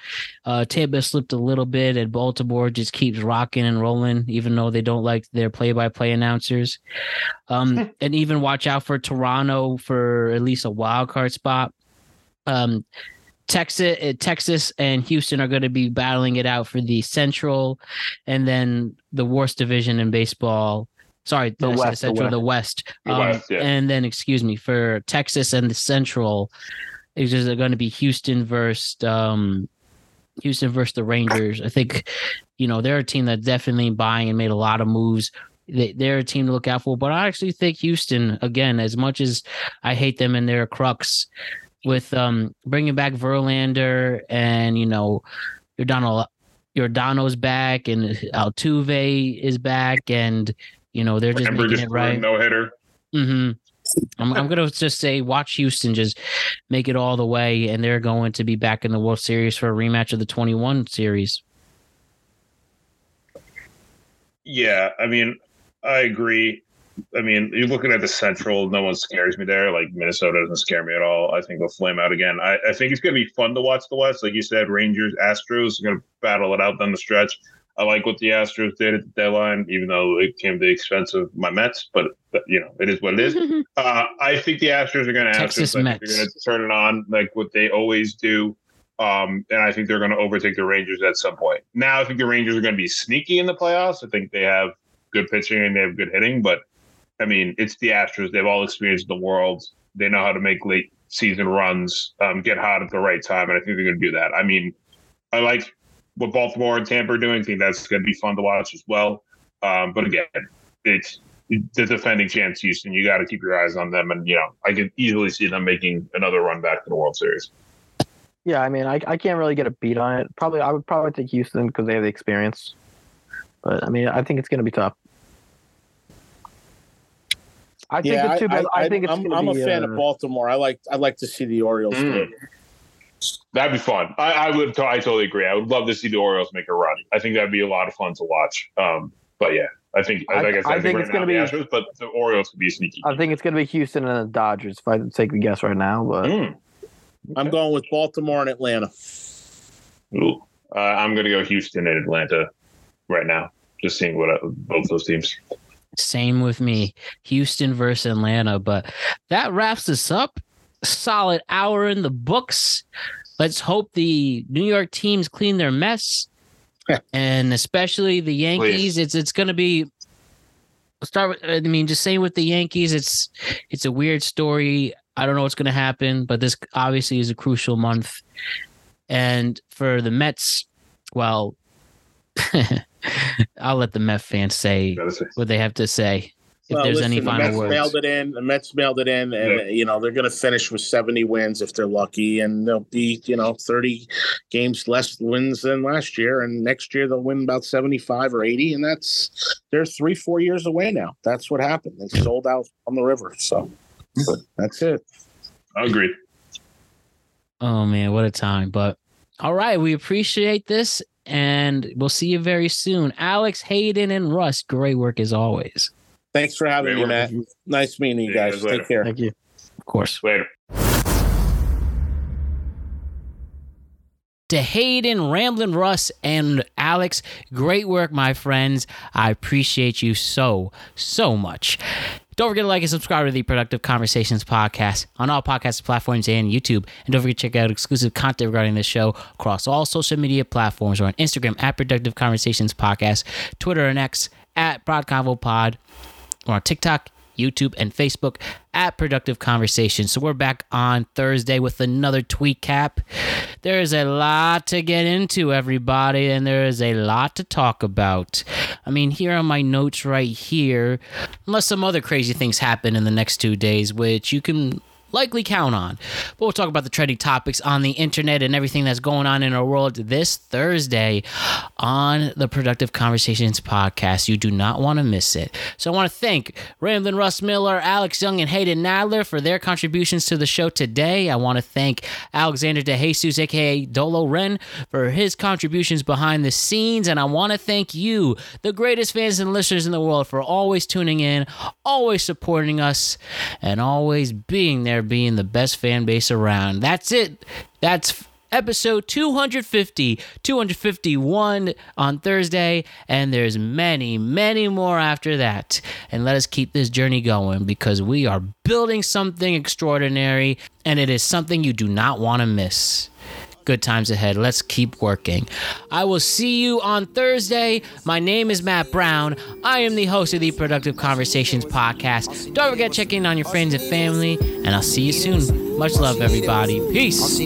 Uh Tampa slipped a little bit and Baltimore just keeps rocking and rolling even though they don't like their play-by-play announcers. Um and even watch out for Toronto for at least a wild card spot. Um Texas, uh, Texas and Houston are going to be battling it out for the Central, and then the worst division in baseball. Sorry, The did I say West, the Central, the West. The Um, West, yeah. And then, excuse me, for Texas and the Central, it's just going to be Houston versus um, Houston versus the Rangers. I think, you know, they're a team that's definitely buying and made a lot of moves. They, they're a team to look out for, but I actually think Houston, again, as much as I hate them and their crux, with um bringing back Verlander and you know Yordan Yordan's back and Altuve is back and you know they're just Remember making just it right. no hitter. hmm I'm, I'm gonna just say watch Houston just make it all the way, and they're going to be back in the World Series for a rematch of the 21 series. Yeah, I mean, I agree. I mean, you're looking at the Central. No one scares me there. Like Minnesota doesn't scare me at all. I think they'll flame out again. I, I think it's going to be fun to watch the West. Like you said, Rangers, Astros are going to battle it out down the stretch. I like what the Astros did at the deadline, even though it came at the expense of my Mets. But but, you know, it is what it is. Uh, I think the Astros are going to Texas Mets. They're going to turn it on like what they always do. Um, and I think they're going to overtake the Rangers at some point. Now, I think the Rangers are going to be sneaky in the playoffs. I think they have good pitching and they have good hitting. But I mean, it's the Astros. They have all experience in the world. They know how to make late season runs, um, get hot at the right time, and I think they're going to do that. I mean, I like what Baltimore and Tampa are doing. I think that's going to be fun to watch as well. Um, but again, it's the defending champs, Houston. You got to keep your eyes on them, and you know, I can easily see them making another run back to the World Series. Yeah, I mean, I, I can't really get a beat on it. Probably, I would probably take Houston because they have the experience. But I mean, I think it's going to be tough. I think yeah, it's too bad. I, think it's I'm, I'm a fan uh, of Baltimore. I like I like to see the Orioles Mm. That'd be fun. I, I would. t- I totally agree. I would love to see the Orioles make a run. I think that'd be a lot of fun to watch. Um, but yeah, I think I- like I said, I I, think, think right it's gonna be- Astros, but the Orioles could be sneaky. I think it's going to be Houston and the Dodgers. If I take a guess right now, but Mm. I'm going with Baltimore and Atlanta. Ooh. Uh, I'm going to go Houston and Atlanta right now. Just seeing what uh, both those teams. Same with me, Houston versus Atlanta. But that wraps us up. Solid hour in the books. Let's hope the New York teams clean their mess, and especially the Yankees. Please. It's it's going to be. I'll start with. I mean, just saying with the Yankees, it's it's a weird story. I don't know what's going to happen, but this obviously is a crucial month. And for the Mets, well, I'll let the Met fans say what they have to say. If Well, there's listen, any the final Mets words. mailed it in. The Mets mailed it in, and Yeah. you know they're going to finish with 70 wins if they're lucky, and they'll be you know 30 games less wins than last year, and next year they'll win about 75 or 80, and that's they're three four years away now. That's what happened. They sold out on the river, so but that's it. I agree. Oh man, what a time. But all right, we appreciate this and we'll see you very soon. Alex, Hayden, and Russ, great work as always. Thanks for having Great me, work. Matt. Nice meeting you guys. guys later. Take care. thank you. Of course. Later. to Hayden, Ramblin' Russ, and Alex. Great work, my friends. I appreciate you so, so much. Don't forget to like and subscribe to the Productive Conversations podcast on all podcast platforms and YouTube. And don't forget to check out exclusive content regarding this show across all social media platforms or on Instagram at Productive Conversations Podcast, Twitter and X at ProdConvo Pod, or on TikTok YouTube, and Facebook at Productive Conversation. So we're back on Thursday with another tweet cap. There is a lot to get into, everybody, and there is a lot to talk about. I mean, here are my notes right here, unless some other crazy things happen in the next two days, which you can likely count on. But we'll talk about the trending topics on the internet and everything that's going on in our world this Thursday on the Productive Conversations podcast. You do not want to miss it. So I want to thank Ramblin' Russ Miller, Alex Young, and Hayden Nadler for their contributions to the show today. I want to thank Alexander DeJesus, aka Dolo Ren, for his contributions behind the scenes. And I want to thank you, the greatest fans and listeners in the world, for always tuning in, always supporting us, and always being there being the best fan base around. That's it. That's episode 250 251 on thursday and there's many many more after that and let us keep this journey going because we are building something extraordinary and it is something you do not want to miss good times ahead. Let's keep working. I will see you on Thursday. My name is Matt Brown. I am the host of the Productive Conversations podcast. Don't forget to check in on your friends and family, and I'll see you soon. Much love, everybody. Peace.